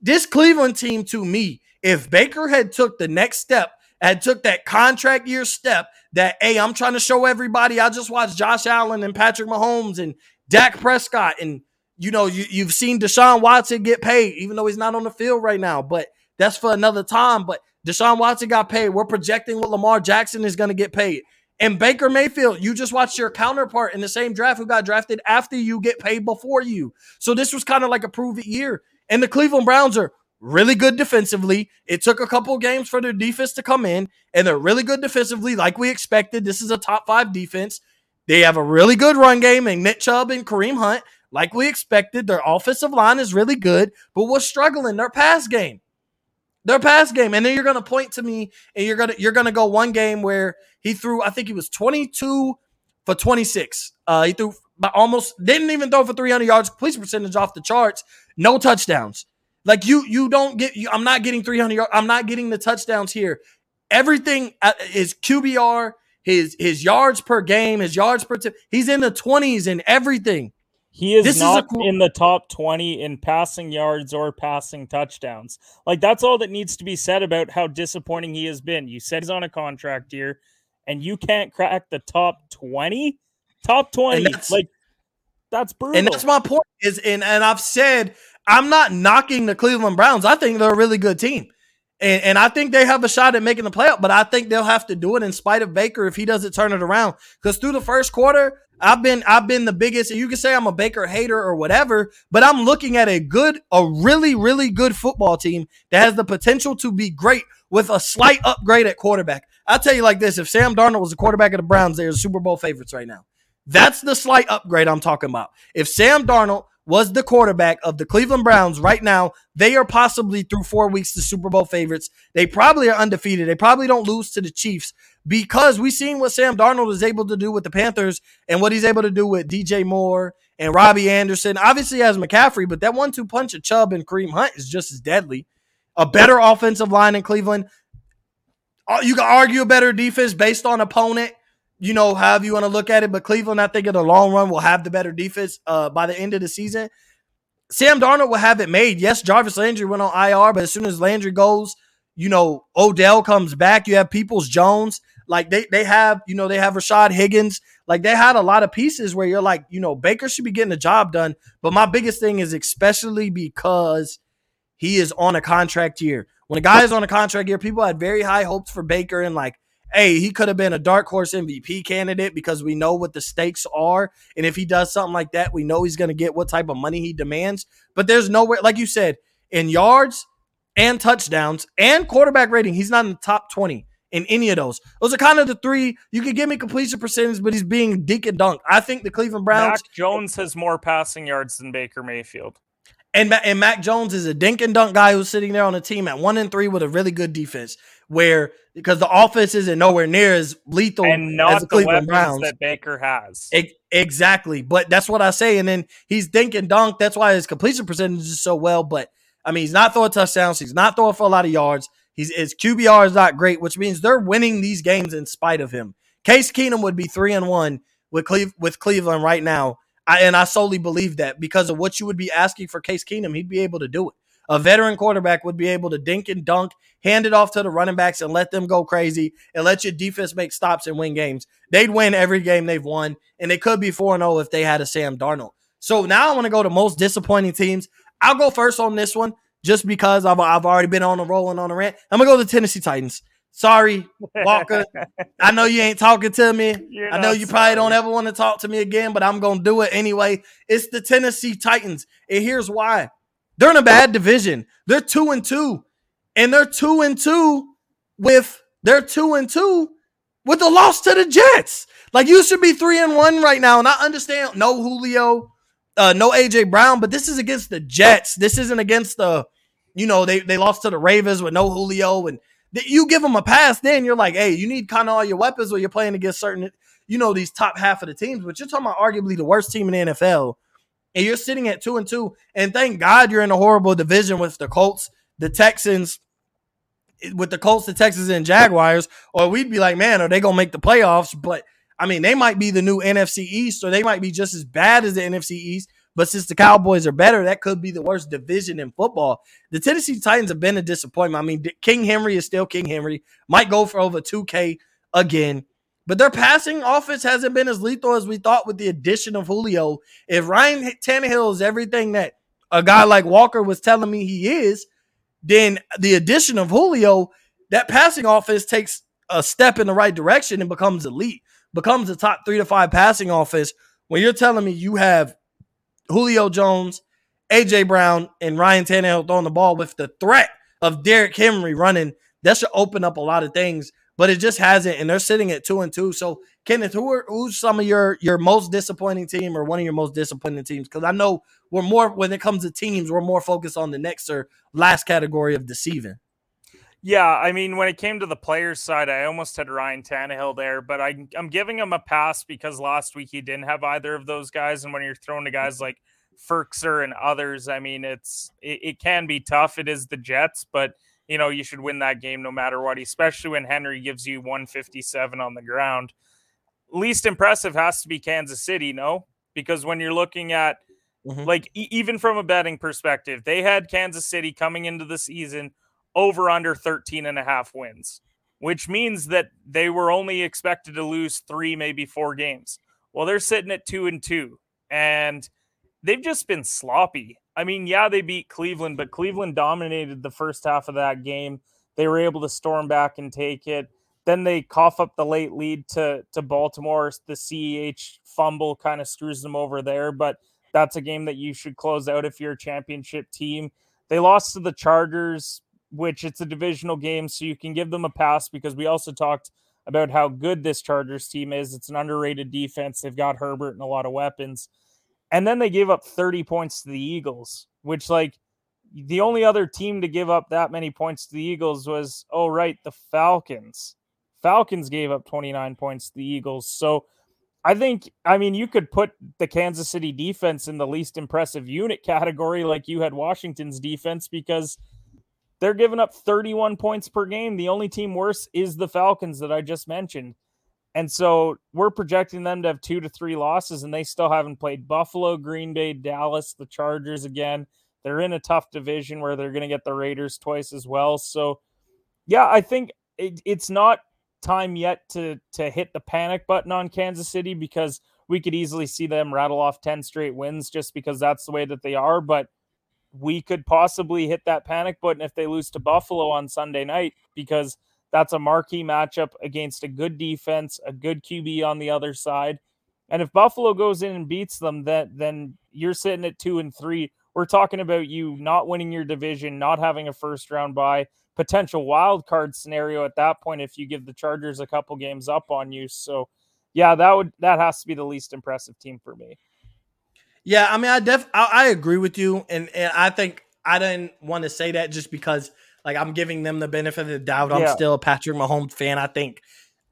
This Cleveland team to me, if Baker had took the next step, had took that contract year step that hey, I'm trying to show everybody I just watched Josh Allen and Patrick Mahomes and Dak Prescott and you know, you, you've seen Deshaun Watson get paid, even though he's not on the field right now, but that's for another time. But Deshaun Watson got paid. We're projecting what Lamar Jackson is going to get paid. And Baker Mayfield, you just watched your counterpart in the same draft who got drafted after you get paid before you. So this was kind of like a prove it year. And the Cleveland Browns are really good defensively. It took a couple games for their defense to come in, and they're really good defensively, like we expected. This is a top five defense. They have a really good run game, and Nick Chubb and Kareem Hunt, like we expected. Their offensive line is really good, but we're struggling their pass game their pass game. And then you're gonna point to me and you're gonna you're gonna go one game where he threw, I think he was 22 for 26. Uh he threw almost didn't even throw for 300 yards, completion percentage off the charts, no touchdowns. Like you you don't get you, I'm not getting 300 yards, I'm not getting the touchdowns here. Everything uh, is QBR, his his yards per game, his yards per he's in the 20s and everything.
He is this not is cool- in the top 20 in passing yards or passing touchdowns. Like that's all that needs to be said about how disappointing he has been. You said he's on a contract year and you can't crack the top 20? Top 20. That's, like that's brutal.
And that's my point is and and I've said I'm not knocking the Cleveland Browns. I think they're a really good team. And, and I think they have a shot at making the playoff, but I think they'll have to do it in spite of Baker if he doesn't turn it around. Because through the first quarter, I've been I've been the biggest. You can say I'm a Baker hater or whatever, but I'm looking at a good, a really, really good football team that has the potential to be great with a slight upgrade at quarterback. I'll tell you like this: if Sam Darnold was the quarterback of the Browns, they're Super Bowl favorites right now. That's the slight upgrade I'm talking about. If Sam Darnold was the quarterback of the Cleveland Browns right now, they are possibly through four weeks the Super Bowl favorites. They probably are undefeated. They probably don't lose to the Chiefs because we've seen what Sam Darnold is able to do with the Panthers and what he's able to do with DJ Moore and Robbie Anderson. Obviously, has McCaffrey, but that one two punch of Chubb and Kareem Hunt is just as deadly. A better offensive line in Cleveland. Uh, you can argue a better defense based on opponent you know, however you want to look at it. But Cleveland, I think in the long run, will have the better defense uh, by the end of the season. Sam Darnold will have it made. Yes, Jarvis Landry went on IR, but as soon as Landry goes, you know, Odell comes back. You have Peoples Jones. Like they they have, you know, they have Rashad Higgins. Like they had a lot of pieces where you're like, you know, Baker should be getting the job done. But my biggest thing is especially because he is on a contract year. When a guy is on a contract year, people had very high hopes for Baker and like hey, he could have been a dark horse MVP candidate because we know what the stakes are. And if he does something like that, we know he's going to get what type of money he demands. But there's nowhere, like you said, in yards and touchdowns and quarterback rating, he's not in the top 20 in any of those. Those are kind of the three. You can give me completion percentage, but he's being dink and dunk. I think the Cleveland Browns.
Mac Jones has more passing yards than Baker Mayfield.
And, and Mac Jones is a dink and dunk guy who's sitting there on a team at one and three with a really good defense where because the offense isn't nowhere near as lethal
and not as the, the Cleveland Browns that Baker has.
E- exactly, but that's what I say. And then he's dink and dunk. That's why his completion percentage is so well. But I mean, he's not throwing touchdowns. He's not throwing for a lot of yards. He's his QBR is not great, which means they're winning these games in spite of him. Case Keenum would be three and one with Cleve- with Cleveland right now. I, and I solely believe that because of what you would be asking for Case Keenum, he'd be able to do it. a veteran quarterback would be able to dink and dunk, hand it off to the running backs and let them go crazy and let your defense make stops and win games. They'd win every game they've won, and they could be 4 0 if they had a Sam Darnold. So now I want to go to most disappointing teams. I'll go first on this one just because I've, I've already been on a roll and on a rant. I'm going to go to the Tennessee Titans. Sorry, Walker. I know you ain't talking to me.
You're
I know you probably don't ever want to talk to me again, but I'm going to do it anyway. It's the Tennessee Titans. And here's why. They're in a bad division. They're 2 and 2. And they're 2 and 2 with they're 2 and 2 with a loss to the Jets. Like you should be 3 and 1 right now. And I understand no Julio, uh no AJ Brown, but this is against the Jets. This isn't against the you know, they they lost to the Ravens with no Julio and th- you give them a pass, then you're like, hey, you need kind of all your weapons when you're playing against certain, you know, these top half of the teams. But you're talking about arguably the worst team in the NFL, and you're sitting at two and two. And thank God you're in a horrible division with the Colts, the Texans, eh, with the Colts, the Texans, and Jaguars. Or we'd be like, man, are they gonna make the playoffs? But I mean, they might be the new NFC East, or they might be just as bad as the NFC East. But since the Cowboys are better, that could be the worst division in football. The Tennessee Titans have been a disappointment. I mean, King Henry is still King Henry. Might go for over 2K again. But their passing offense hasn't been as lethal as we thought with the addition of Julio. If Ryan Tannehill is everything that a guy like Walker was telling me he is, then the addition of Julio, that passing offense takes a step in the right direction and becomes elite, becomes a top three to five passing offense. When you're telling me you have Julio Jones, AJ Brown, and Ryan Tannehill throwing the ball with the threat of Derrick Henry running, that should open up a lot of things. But it just hasn't, and they're sitting at two and two. So, Kenneth, who are who's some of your your most disappointing team or one of your most disappointing teams? Because I know we're more when it comes to teams, we're more focused on the next or last category of deceiving.
Yeah, I mean, when it came to the players' side, I almost had Ryan Tannehill there, but I, I'm giving him a pass because last week he didn't have either of those guys. And when you're throwing to guys like Firkser and others, I mean, it's it, it can be tough. It is the Jets, but you know you should win that game no matter what, especially when Henry gives you 157 on the ground. Least impressive has to be Kansas City, no, because when you're looking at
Mhm.
like e- even from a betting perspective, they had Kansas City coming into the season over under 13 and a half wins, which means that they were only expected to lose three, maybe four games. Well, they're sitting at two and two, and they've just been sloppy. I mean, yeah, they beat Cleveland, but Cleveland dominated the first half of that game. They were able to storm back and take it. Then they cough up the late lead to to Baltimore. The CEH fumble kind of screws them over there, but that's a game that you should close out if you're a championship team. They lost to the Chargers, which it's a divisional game, so you can give them a pass because we also talked about how good this Chargers team is. It's an underrated defense. They've got Herbert and a lot of weapons. And then they gave up 30 points to the Eagles, which like the only other team to give up that many points to the Eagles was oh right, the Falcons. Falcons gave up 29 points to the Eagles. So I think, I mean, you could put the Kansas City defense in the least impressive unit category, like you had Washington's defense, because they're giving up 31 points per game. The only team worse is the Falcons that I just mentioned. And so we're projecting them to have two to three losses, and they still haven't played Buffalo, Green Bay, Dallas, the Chargers again. They're in a tough division where they're going to get the Raiders twice as well. So, yeah, I think it, it's not time yet to to hit the panic button on Kansas City because we could easily see them rattle off 10 straight wins just because that's the way that they are but we could possibly hit that panic button if they lose to Buffalo on Sunday night because that's a marquee matchup against a good defense, a good QB on the other side. And if Buffalo goes in and beats them, that then you're sitting at 2 and 3. We're talking about you not winning your division, not having a first round bye, potential wild card scenario at that point if you give the Chargers a couple games up on you. So, yeah, that would that has to be the least impressive team for me.
Yeah, I mean, I def I, I agree with you, and and I think I didn't want to say that just because like I'm giving them the benefit of the doubt. I'm
Yeah.
still a Patrick Mahomes fan. I think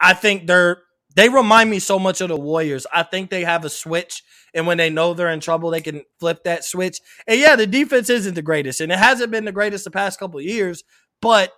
I think they're they remind me so much of the Warriors. I think they have a switch, and when they know they're in trouble, they can flip that switch. And yeah, the defense isn't the greatest, and it hasn't been the greatest the past couple of years. But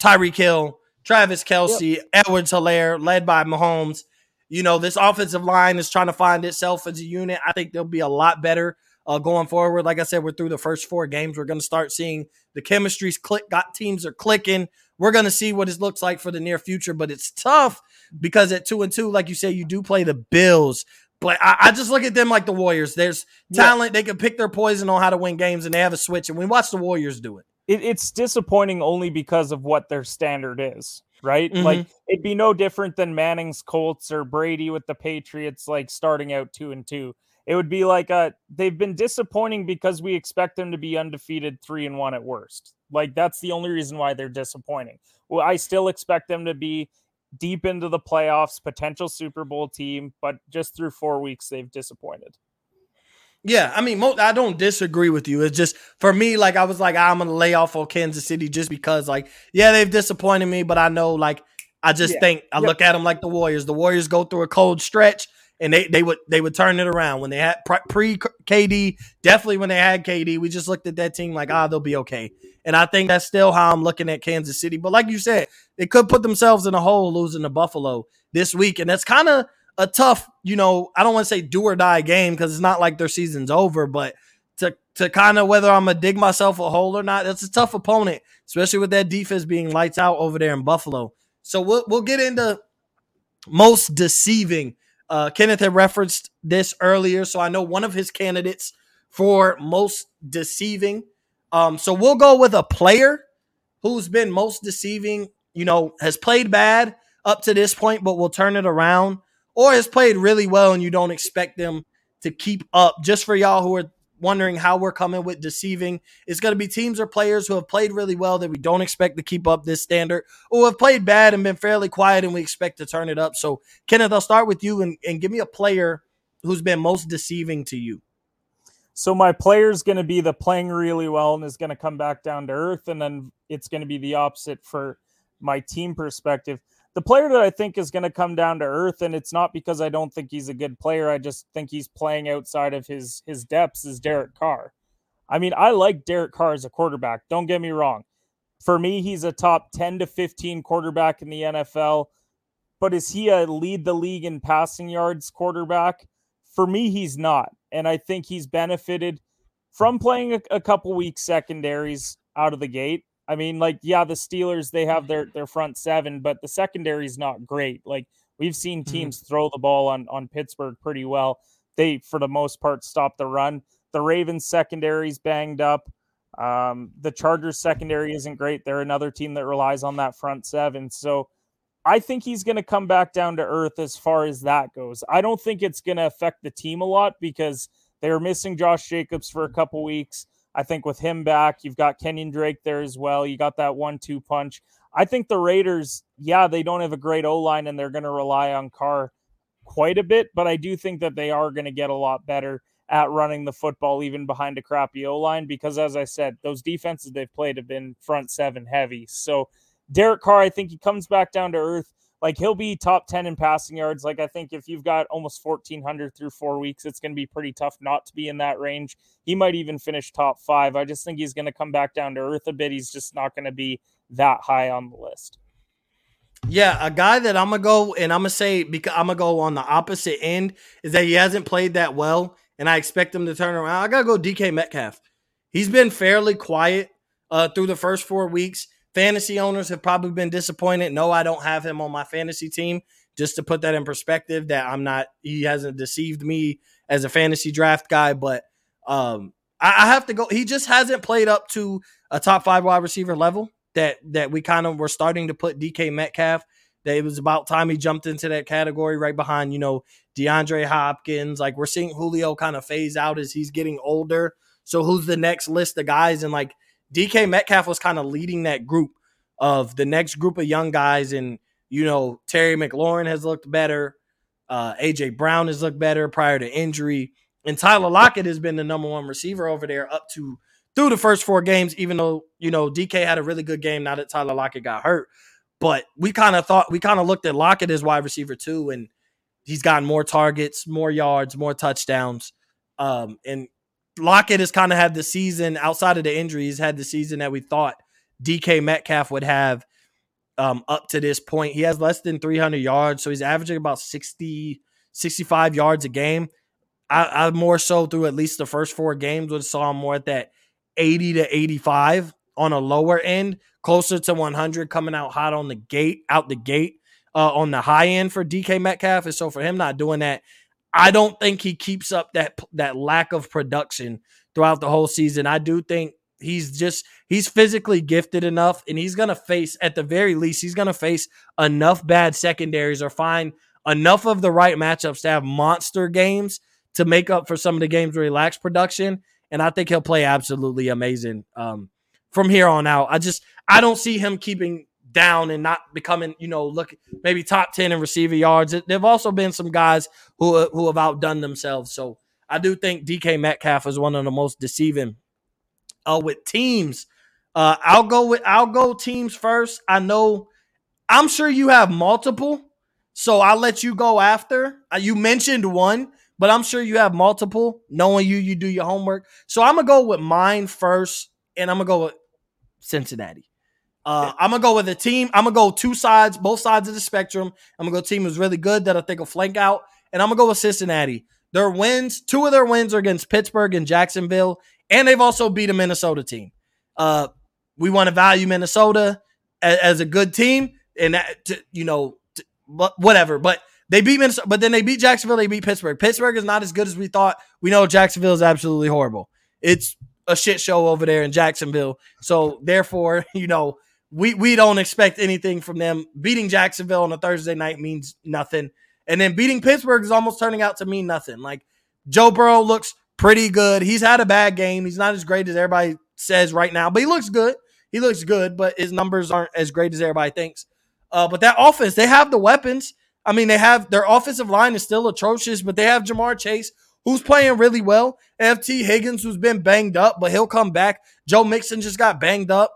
Tyreek Hill, Travis Kelce, Edwards Helaire, led by Mahomes, you know, this offensive line is trying to find itself as a unit. I think they'll be a lot better uh, going forward. Like I said, we're through the first four games. We're going to start seeing the chemistries click. Got teams are clicking. We're going to see what it looks like for the near future. But it's tough because at two and two, like you say, you do play the Bills. But I, I just look at them like the Warriors. There's talent. They can pick their poison on how to win games, and they have a switch. And we watch the Warriors do it.
it, it's disappointing only because of what their standard is, right?
Mhm.
Like it'd be no different than Manning's Colts or Brady with the Patriots, like starting out two and two. It would be like uh they've been disappointing because we expect them to be undefeated three and one at worst. Like that's the only reason why they're disappointing. Well, I still expect them to be deep into the playoffs, potential Super Bowl team, but just through four weeks they've disappointed.
Yeah, I mean, mo- I don't disagree with you. It's just for me, like I was like, I'm gonna lay off on Kansas City just because, like, yeah, they've disappointed me, but I know, like, I just
Yeah.
think I
Yep.
look at them like the Warriors. The Warriors go through a cold stretch, and they they would they would turn it around when they had pre KD. Definitely when they had KD, we just looked at that team like, ah, they'll be okay. And I think that's still how I'm looking at Kansas City. But like you said, they could put themselves in a hole losing to Buffalo this week, and that's kind of a tough, you know, I don't want to say do or die game because it's not like their season's over, but to to kind of whether I'm gonna dig myself a hole or not, that's a tough opponent, especially with that defense being lights out over there in Buffalo. So we'll we'll get into most deceiving. Uh, Kenneth had referenced this earlier, so I know one of his candidates for most deceiving. Um, so we'll go with a player who's been most deceiving. You know, has played bad up to this point, but will turn it around or has played really well and you don't expect them to keep up. Just for y'all who are wondering how we're coming with deceiving, it's going to be teams or players who have played really well that we don't expect to keep up this standard or have played bad and been fairly quiet and we expect to turn it up. So, Kenneth, I'll start with you and, and give me a player who's been most deceiving to you.
So my player's going to be the playing really well and is going to come back down to earth, and then it's going to be the opposite for my team perspective. The player that I think is going to come down to earth, and it's not because I don't think he's a good player. I just think he's playing outside of his his depths. Is Derek Carr? I mean, I like Derek Carr as a quarterback. Don't get me wrong. For me, he's a top ten to fifteen quarterback in the NFL. But is he a lead the league in passing yards quarterback? For me, he's not. And I think he's benefited from playing a, a couple weeks secondaries out of the gate. I mean, like, yeah, the Steelers, they have their their front seven, but the secondary is not great. Like we've seen teams throw the ball on on Pittsburgh pretty well. They, for the most part, stop the run. The Ravens secondary's banged up. Um, the Chargers secondary isn't great. They're another team that relies on that front seven. So I think he's going to come back down to earth as far as that goes. I don't think it's going to affect the team a lot because they were missing Josh Jacobs for a couple weeks. I think with him back, you've got Kenyan Drake there as well. You got that one two punch. I think the Raiders, yeah, they don't have a great O line and they're going to rely on Carr quite a bit, but I do think that they are going to get a lot better at running the football, even behind a crappy O line, because as I said, those defenses they've played have been front seven heavy. So Derek Carr, I think he comes back down to earth. Like he'll be top 10 in passing yards. Like I think if you've got almost 1,400 through four weeks, it's going to be pretty tough not to be in that range. He might even finish top five. I just think he's going to come back down to earth a bit. He's just not going to be that high on the list.
Yeah, a guy that I'm gonna go and I'm gonna say because I'm gonna go on the opposite end is that he hasn't played that well, and I expect him to turn around. I gotta go DK Metcalf. He's been fairly quiet uh, through the first four weeks. Fantasy owners have probably been disappointed. No, I don't have him on my fantasy team. Just to put that in perspective, that I'm not. He hasn't deceived me as a fantasy draft guy, but um, I, I have to go. He just hasn't played up to a top five wide receiver level that that we kind of were starting to put DK Metcalf. That it was about time he jumped into that category right behind, you know, DeAndre Hopkins. Like we're seeing Julio kind of phase out as he's getting older. So who's the next list of guys? And like DK Metcalf was kind of leading that group of the next group of young guys. And, you know, Terry McLaurin has looked better. Uh, AJ Brown has looked better prior to injury. And Tyler Lockett has been the number one receiver over there up to through the first four games, even though, you know, DK had a really good game now that Tyler Lockett got hurt. But we kind of thought, we kind of looked at Lockett as wide receiver too. And he's gotten more targets, more yards, more touchdowns. Um, and Lockett has kind of had the season outside of the injuries, had the season that we thought DK Metcalf would have um, up to this point. He has less than 300 yards, so he's averaging about 60, 65 yards a game. I, I more so through at least the first four games would saw him more at that 80 to 85 on a lower end, closer to 100 coming out hot on the gate, out the gate uh, on the high end for DK Metcalf. And so for him not doing that, I don't think he keeps up that that lack of production throughout the whole season. I do think he's just he's physically gifted enough and he's going to face at the very least he's going to face enough bad secondaries or find enough of the right matchups to have monster games to make up for some of the games where he lacks production and I think he'll play absolutely amazing um, from here on out. I just I don't see him keeping down and not becoming, you know, look maybe top 10 in receiver yards. There've also been some guys who who have outdone themselves. So I do think DK Metcalf is one of the most deceiving uh, with teams. Uh, I'll go with I'll go teams first. I know I'm sure you have multiple, so I'll let you go after. Uh, you mentioned one, but I'm sure you have multiple. Knowing you, you do your homework. So I'm gonna go with mine first, and I'm gonna go with Cincinnati. Uh, I'm gonna go with a team. I'm gonna go two sides, both sides of the spectrum. I'm gonna go team who's really good that I think will flank out, and I'm gonna go with Cincinnati. Their wins, two of their wins are against Pittsburgh and Jacksonville, and they've also beat a Minnesota team. Uh, we want to value Minnesota as, as, a good team, and that to, you know, to, whatever. But they beat Minnesota, but then they beat Jacksonville. They beat Pittsburgh. Pittsburgh is not as good as we thought. We know Jacksonville is absolutely horrible. It's a shit show over there in Jacksonville. So therefore, you know, we we don't expect anything from them. Beating Jacksonville on a Thursday night means nothing, and then beating Pittsburgh is almost turning out to mean nothing. Like Joe Burrow looks pretty good. He's had a bad game. He's not as great as everybody says right now, but he looks good. He looks good, but his numbers aren't as great as everybody thinks. Uh, but that offense, they have the weapons. I mean, they have their offensive line is still atrocious, but they have Ja'Marr Chase, who's playing really well. Tee Higgins, who's been banged up, but he'll come back. Joe Mixon just got banged up.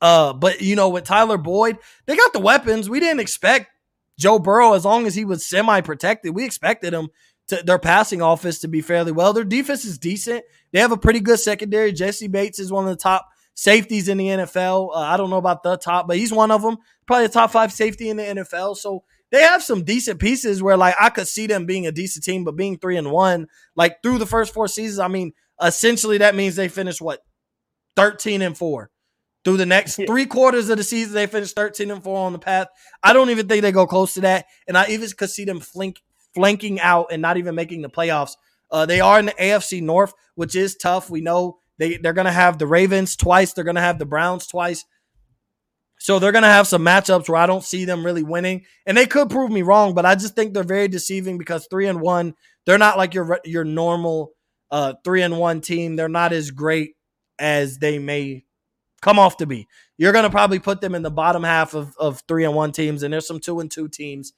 Uh, but you know, with Tyler Boyd, they got the weapons. We didn't expect Joe Burrow as long as he was semi protected. We expected him to their passing office to be fairly well. Their defense is decent. They have a pretty good secondary. Jessie Bates is one of the top safeties in the NFL. Uh, I don't know about the top, but he's one of them. Probably a top five safety in the NFL. So they have some decent pieces where like I could see them being a decent team, but being three and one, like through the first four seasons, I mean, essentially that means they finished what 13 and four. Through the next three quarters of the season, they finished 13 and 4 on the path. I don't even think they go close to that. And I even could see them flink, flanking out and not even making the playoffs. Uh, they are in the AFC North, which is tough. We know they, they're going to have the Ravens twice, they're going to have the Browns twice. So they're going to have some matchups where I don't see them really winning. And they could prove me wrong, but I just think they're very deceiving because 3 and 1, they're not like your your normal uh 3 and 1 team. They're not as great as they may come off to be. You're going to probably put them in the bottom half of, of three and one teams, and there's some two and two teams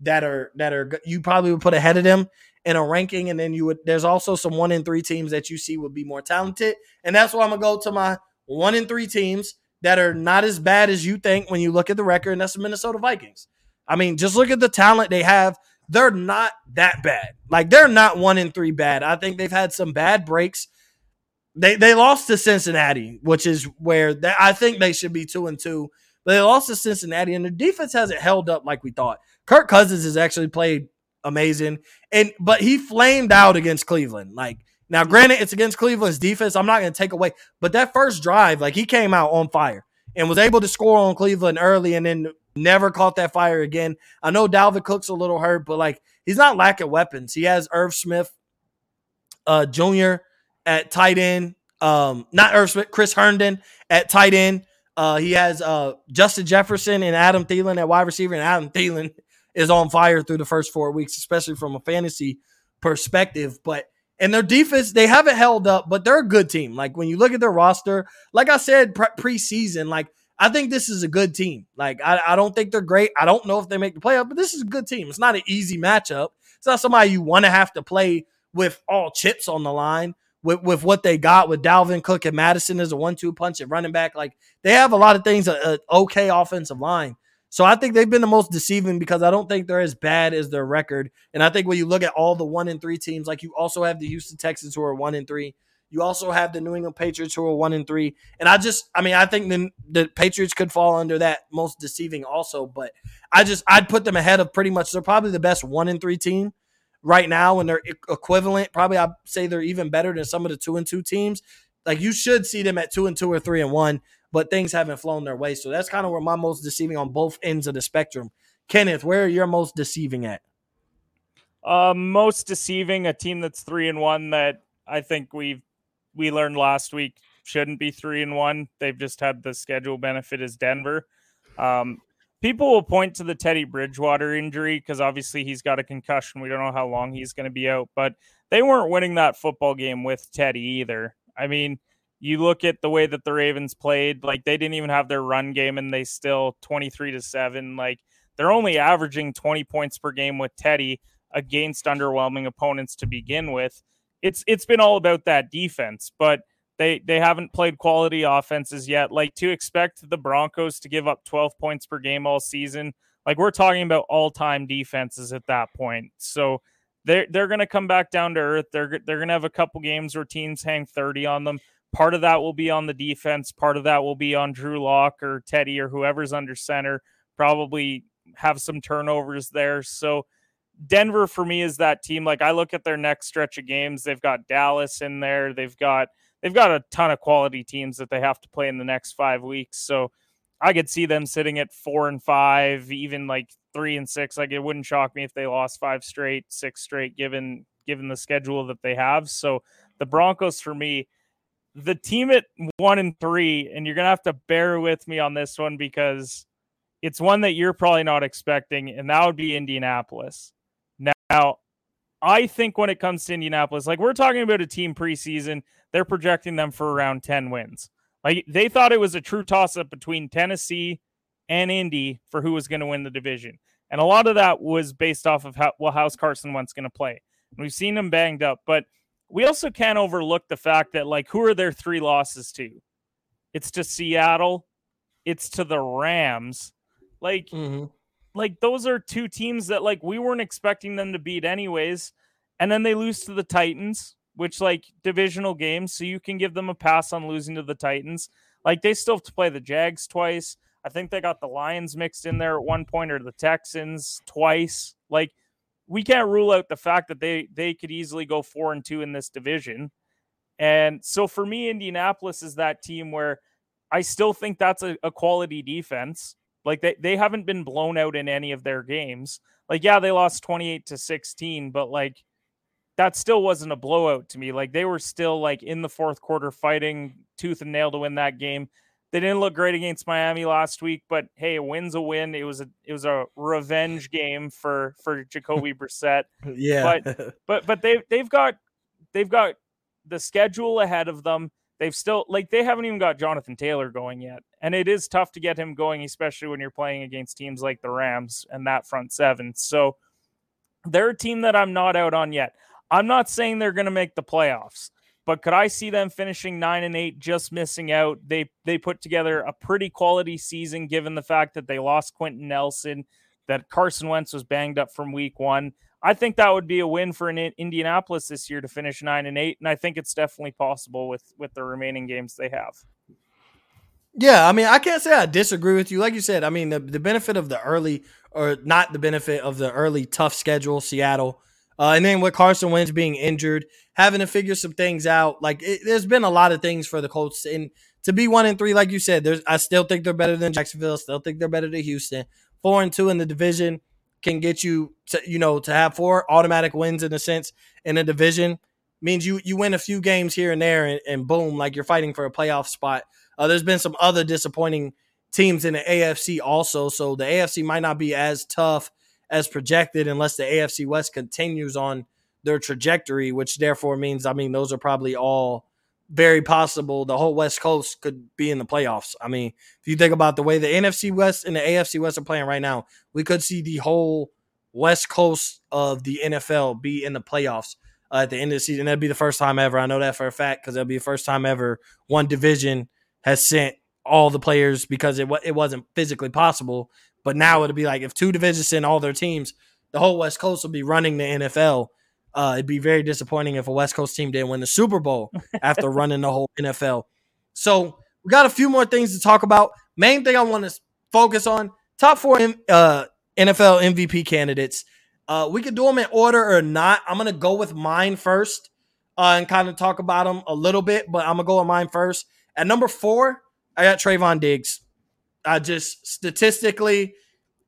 that are that are you probably would put ahead of them in a ranking, and then you would. There's also some one in three teams that you see would be more talented, and that's why I'm gonna go to my one in three teams that are not as bad as you think when you look at the record, and that's the Minnesota Vikings. I mean, just look at the talent they have. They're not that bad. Like they're not one in three bad. I think they've had some bad breaks they they lost to Cincinnati, which is where they, I think they should be two and two. But they lost to Cincinnati, and their defense hasn't held up like we thought. Kirk Cousins has actually played amazing, and but he flamed out against Cleveland. Like now, granted, it's against Cleveland's defense. I'm not going to take away, but that first drive, like he came out on fire and was able to score on Cleveland early, and then never caught that fire again. I know Dalvin Cook's a little hurt, but like he's not lacking weapons. He has Irv Smith uh, Jr at tight end. Um, not Irv Smith, Chris Herndon at tight end. Uh, he has uh, Justin Jefferson and Adam Thielen at wide receiver, and Adam Thielen is on fire through the first four weeks, especially from a fantasy perspective. But and their defense, they haven't held up, but they're a good team. Like when you look at their roster, like I said pre- preseason, like I think this is a good team. Like I, I don't think they're great. I don't know if they make the playoff, but this is a good team. It's not an easy matchup. It's not somebody you want to have to play with all chips on the line with, with what they got with Dalvin Cook and Mattison as a one-two punch at running back. Like they have a lot of things, a, a okay offensive line. So I think they've been the most deceiving because I don't think they're as bad as their record. And I think when you look at all the one and three teams, like you also have the Houston Texans who are one and three. You also have the New England Patriots who are one and three, and I just, I mean, I think the the Patriots could fall under that most deceiving also, but I just I'd put them ahead of pretty much. They're probably the best one and three team right now, and they're equivalent. Probably I'd say they're even better than some of the two and two teams. Like you should see them at two and two or three and one, but things haven't flown their way. So that's kind of where my most deceiving on both ends of the spectrum. Kenneth, where are your most deceiving at?
Uh, most deceiving, a team that's three and one that I think we we learned last week shouldn't be three and one. They've just had the schedule benefit as Denver. Um, people will point to the Teddy Bridgewater injury because obviously he's got a concussion. We don't know how long he's going to be out, but they weren't winning that football game with Teddy either. I mean, you look at the way that the Ravens played, like they didn't even have their run game and they still 23 to 7. Like they're only averaging 20 points per game with Teddy against underwhelming opponents to begin with. It's it's been all about that defense, but they they haven't played quality offenses yet. Like to expect the Broncos to give up 12 points per game all season, like we're talking about all-time defenses at that point. So they're they're going to come back down to earth. They're they're going to have a couple games where teams hang 30 on them. Part of that will be on the defense. Part of that will be on Drew Lock or Teddy or whoever's under center. Probably have some turnovers there. So Denver for me is that team. Like I look at their next stretch of games, they've got Dallas in there. They've got they've got a ton of quality teams that they have to play in the next five weeks. So I could see them sitting at four and five, even like three and six. Like it wouldn't shock me if they lost five straight, six straight, given given the schedule that they have. So the Broncos for me, the team at one and three, and you're gonna have to bear with me on this one because it's one that you're probably not expecting, and that would be Indianapolis. Now, I think when it comes to Indianapolis, like we're talking about a team preseason, they're projecting them for around 10 wins. Like they thought it was a true toss up between Tennessee and Indy for who was going to win the division. And a lot of that was based off of how well how's Carson Wentz going to play. And we've seen him banged up, but we also can't overlook the fact that like who are their three losses to? It's to Seattle, it's to the Rams. Like mm-hmm like those are two teams that like we weren't expecting them to beat anyways. And then they lose to the Titans, which like divisional games, so you can give them a pass on losing to the Titans. Like they still have to play the Jags twice. I think they got the Lions mixed in there at one point or the Texans twice. Like we can't rule out the fact that they they could easily go 4 and 2 in this division. And so for me Indianapolis is that team where I still think that's a, a quality defense. Like they, they haven't been blown out in any of their games. Like, yeah, they lost 28 to 16, but like that still wasn't a blowout to me. Like they were still like in the fourth quarter fighting tooth and nail to win that game. They didn't look great against Miami last week, but hey, a win's a win. It was a it was a revenge game for for Jacoby Brissett.
yeah.
But but but they they've got they've got the schedule ahead of them. They've still like they haven't even got Jonathan Taylor going yet. And it is tough to get him going, especially when you're playing against teams like the Rams and that front seven. So they're a team that I'm not out on yet. I'm not saying they're going to make the playoffs, but could I see them finishing nine and eight, just missing out? They they put together a pretty quality season, given the fact that they lost Quenton Nelson, that Carson Wentz was banged up from week one. I think that would be a win for an Indianapolis this year to finish nine and eight, and I think it's definitely possible with with the remaining games they have.
Yeah, I mean, I can't say I disagree with you. Like you said, I mean, the, the benefit of the early, or not the benefit of the early tough schedule, Seattle, uh, and then with Carson Wentz being injured, having to figure some things out. Like, it, there's been a lot of things for the Colts, and to be one and three, like you said, there's I still think they're better than Jacksonville. Still think they're better than Houston. Four and two in the division can get you to, you know, to have four automatic wins in a sense in a division means you you win a few games here and there, and, and boom, like you're fighting for a playoff spot. Uh, there's been some other disappointing teams in the AFC also, so the AFC might not be as tough as projected unless the AFC West continues on their trajectory, which therefore means I mean those are probably all very possible. The whole West Coast could be in the playoffs. I mean, if you think about the way the NFC West and the AFC West are playing right now, we could see the whole West Coast of the NFL be in the playoffs uh, at the end of the season. That'd be the first time ever. I know that for a fact because that'll be the first time ever one division has sent all the players because it it wasn't physically possible. But now it'll be like if two divisions send all their teams, the whole West Coast will be running the NFL. Uh, it'd be very disappointing if a West Coast team didn't win the Super Bowl after running the whole NFL. So we got a few more things to talk about. Main thing I want to focus on: top four uh, NFL MVP candidates. Uh, we could do them in order or not. I'm gonna go with mine first uh, and kind of talk about them a little bit, but I'm gonna go with mine first. At number four, I got Trevon Diggs. I just statistically,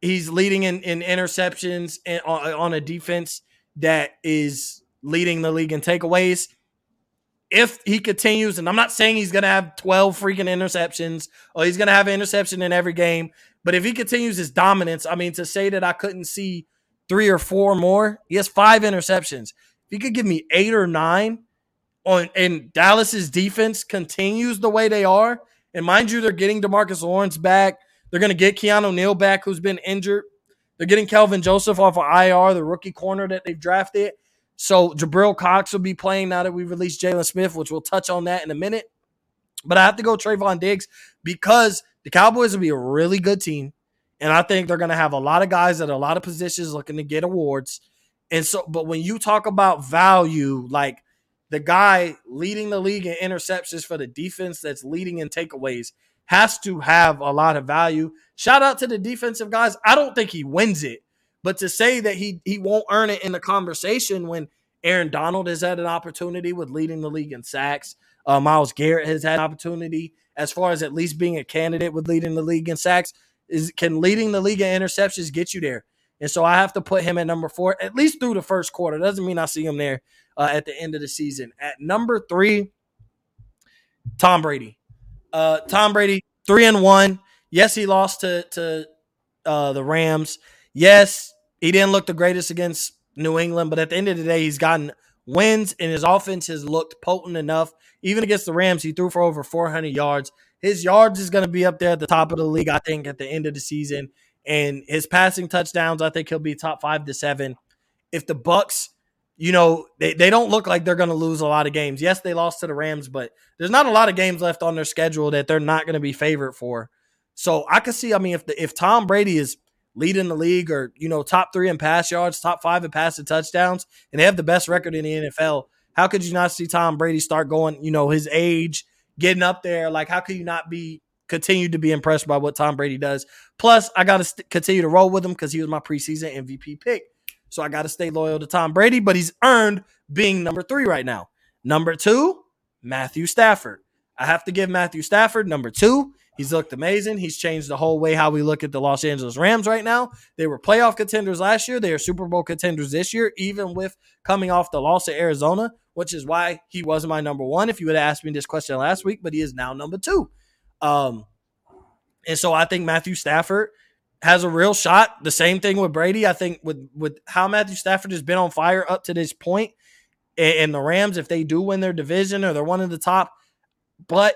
he's leading in, in interceptions and on, on a defense that is leading the league in takeaways. If he continues, and I'm not saying he's going to have 12 freaking interceptions or he's going to have an interception in every game, but if he continues his dominance, I mean, to say that I couldn't see three or four more, he has five interceptions. If he could give me eight or nine on, and Dallas's defense continues the way they are, and mind you, they're getting Demarcus Lawrence back. They're going to get Keanu Neal back, who's been injured. They're getting Kelvin Joseph off of IR, the rookie corner that they've drafted. So Jabril Cox will be playing now that we released Jaylon Smith, which we'll touch on that in a minute. But I have to go Trevon Diggs because the Cowboys will be a really good team. And I think they're going to have a lot of guys at a lot of positions looking to get awards. And so, but when you talk about value, like the guy leading the league in interceptions for the defense that's leading in takeaways has to have a lot of value. Shout out to the defensive guys. I don't think he wins it, but to say that he he won't earn it in the conversation when Aaron Donald has had an opportunity with leading the league in sacks, uh, Myles Garrett has had an opportunity as far as at least being a candidate with leading the league in sacks. Is can leading the league in interceptions get you there? And so I have to put him at number four, at least through the first quarter. Doesn't mean I see him there uh, at the end of the season. At number three, Tom Brady. Uh, Tom Brady, three and one. Yes, he lost to to uh, the Rams. Yes, he didn't look the greatest against New England, but at the end of the day, he's gotten wins and his offense has looked potent enough. Even against the Rams, he threw for over 400 yards. His yards is going to be up there at the top of the league, I think, at the end of the season. And his passing touchdowns, I think he'll be top five to seven. If the Bucs you know, they, they don't look like they're going to lose a lot of games. Yes, they lost to the Rams, but there's not a lot of games left on their schedule that they're not going to be favored for. So I could see, I mean, if the, if Tom Brady is leading the league or, you know, top three in pass yards, top five in passing touchdowns, and they have the best record in the NFL, how could you not see Tom Brady start going, you know, his age, getting up there? Like, how could you not be continue to be impressed by what Tom Brady does? Plus, I got to st- continue to roll with him because he was my preseason MVP pick. So I got to stay loyal to Tom Brady, but he's earned being number three right now. Number two, Matthew Stafford. I have to give Matthew Stafford number two. He's looked amazing. He's changed the whole way how we look at the Los Angeles Rams right now. They were playoff contenders last year. They are Super Bowl contenders this year, even with coming off the loss to Arizona, which is why he wasn't my number one if you would have asked me this question last week, but he is now number two. Um, and so I think Matthew Stafford has a real shot. The same thing with Brady. I think with with how Matthew Stafford has been on fire up to this point, and, and the Rams, if they do win their division or they're one of the top, but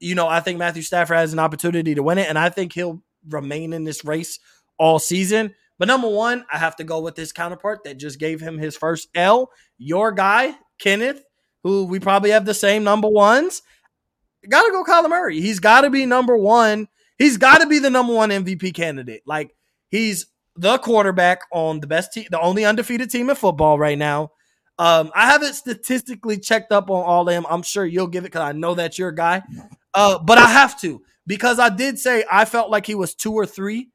you know, I think Matthew Stafford has an opportunity to win it, and I think he'll remain in this race all season. But number one, I have to go with his counterpart that just gave him his first L. Your guy, Kenneth, who we probably have the same number ones. Got to go Kyler Murray. He's got to be number one He's got to be the number one MVP candidate. Like he's the quarterback on the best team, the only undefeated team in football right now. Um, I haven't statistically checked up on all of them. I'm sure you'll give it because I know that's your guy. Uh, but I have to because I did say I felt like he was two or three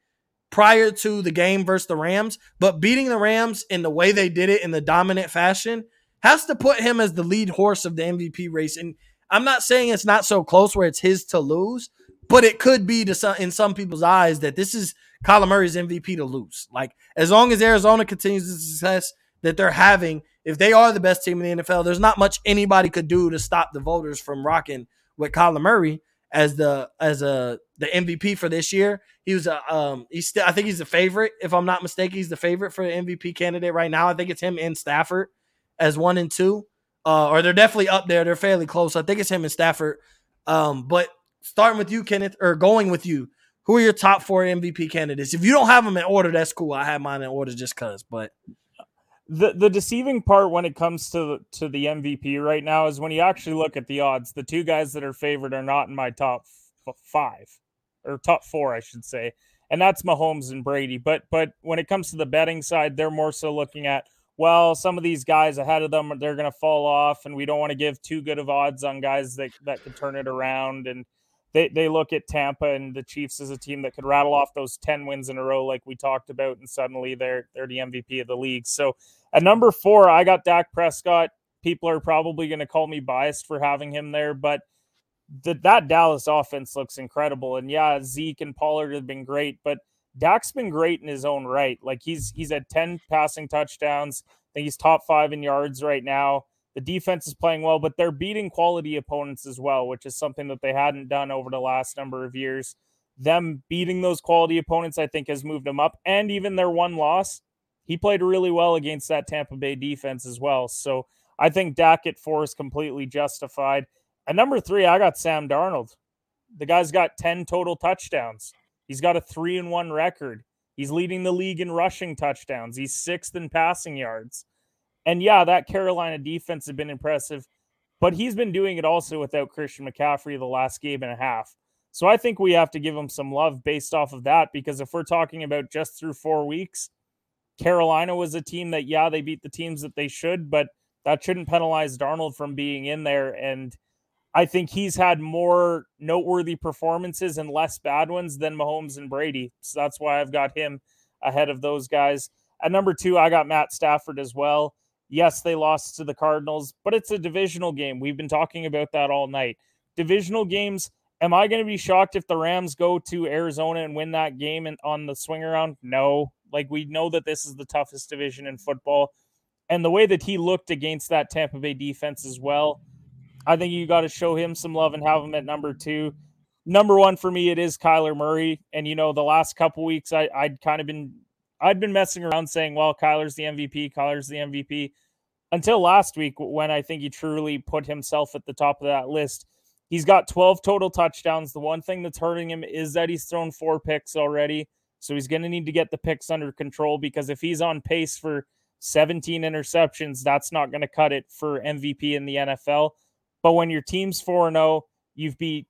prior to the game versus the Rams. But beating the Rams in the way they did it in the dominant fashion has to put him as the lead horse of the MVP race. And I'm not saying it's not so close where it's his to lose, but it could be to some in some people's eyes that this is Kyler Murray's MVP to lose. Like as long as Arizona continues the success that they're having, if they are the best team in the NFL, there's not much anybody could do to stop the voters from rocking with Kyler Murray as the as a the MVP for this year. He was a um he's still I think he's the favorite if I'm not mistaken. He's the favorite for the MVP candidate right now. I think it's him and Stafford as one and two. Uh, or they're definitely up there. They're fairly close. I think it's him and Stafford. Um, but starting with you, Kenneth, or going with you, who are your top four MVP candidates? If you don't have them in order, that's cool. I have mine in order just cause, but
the the deceiving part when it comes to to the MVP right now is when you actually look at the odds. The two guys that are favored are not in my top f- five or top four, I should say, and that's Mahomes and Brady. But but when it comes to the betting side, they're more so looking at well, some of these guys ahead of them they're going to fall off, and we don't want to give too good of odds on guys that that could turn it around. And they they look at Tampa and the Chiefs as a team that could rattle off those ten wins in a row, like we talked about, and suddenly they're they're the MVP of the league. So at number four, I got Dak Prescott. People are probably going to call me biased for having him there, but the, that Dallas offense looks incredible. And yeah, Zeke and Pollard have been great, but Dak's been great in his own right. Like he's he's had 10 passing touchdowns. I think he's top five in yards right now. The defense is playing well, but they're beating quality opponents as well, which is something that they hadn't done over the last number of years. Them beating those quality opponents, I think, has moved them up. And even their one loss, he played really well against that Tampa Bay defense as well. So I think Dak at four is completely justified. At number three, I got Sam Darnold. The guy's got 10 total touchdowns. He's got a three and one record. He's leading the league in rushing touchdowns. He's sixth in passing yards. And yeah, that Carolina defense has been impressive, but he's been doing it also without Christian McCaffrey the last game and a half. So I think we have to give him some love based off of that because if we're talking about just through four weeks, Carolina was a team that, yeah, they beat the teams that they should, but that shouldn't penalize Darnold from being in there. And I think he's had more noteworthy performances and less bad ones than Mahomes and Brady. So that's why I've got him ahead of those guys. At number two, I got Matt Stafford as well. Yes, they lost to the Cardinals, but it's a divisional game. We've been talking about that all night. Divisional games. Am I going to be shocked if the Rams go to Arizona and win that game and on the swing around? No. Like we know that this is the toughest division in football. And the way that he looked against that Tampa Bay defense as well, I think you got to show him some love and have him at number two. Number one for me, it is Kyler Murray. And you know, the last couple weeks, I, I'd kind of been I'd been messing around saying, well, Kyler's the MVP, Kyler's the MVP. Until last week, when I think he truly put himself at the top of that list. He's got 12 total touchdowns. The one thing that's hurting him is that he's thrown four picks already. So he's going to need to get the picks under control because if he's on pace for 17 interceptions, that's not going to cut it for MVP in the NFL. But when your team's 4 0, you've beat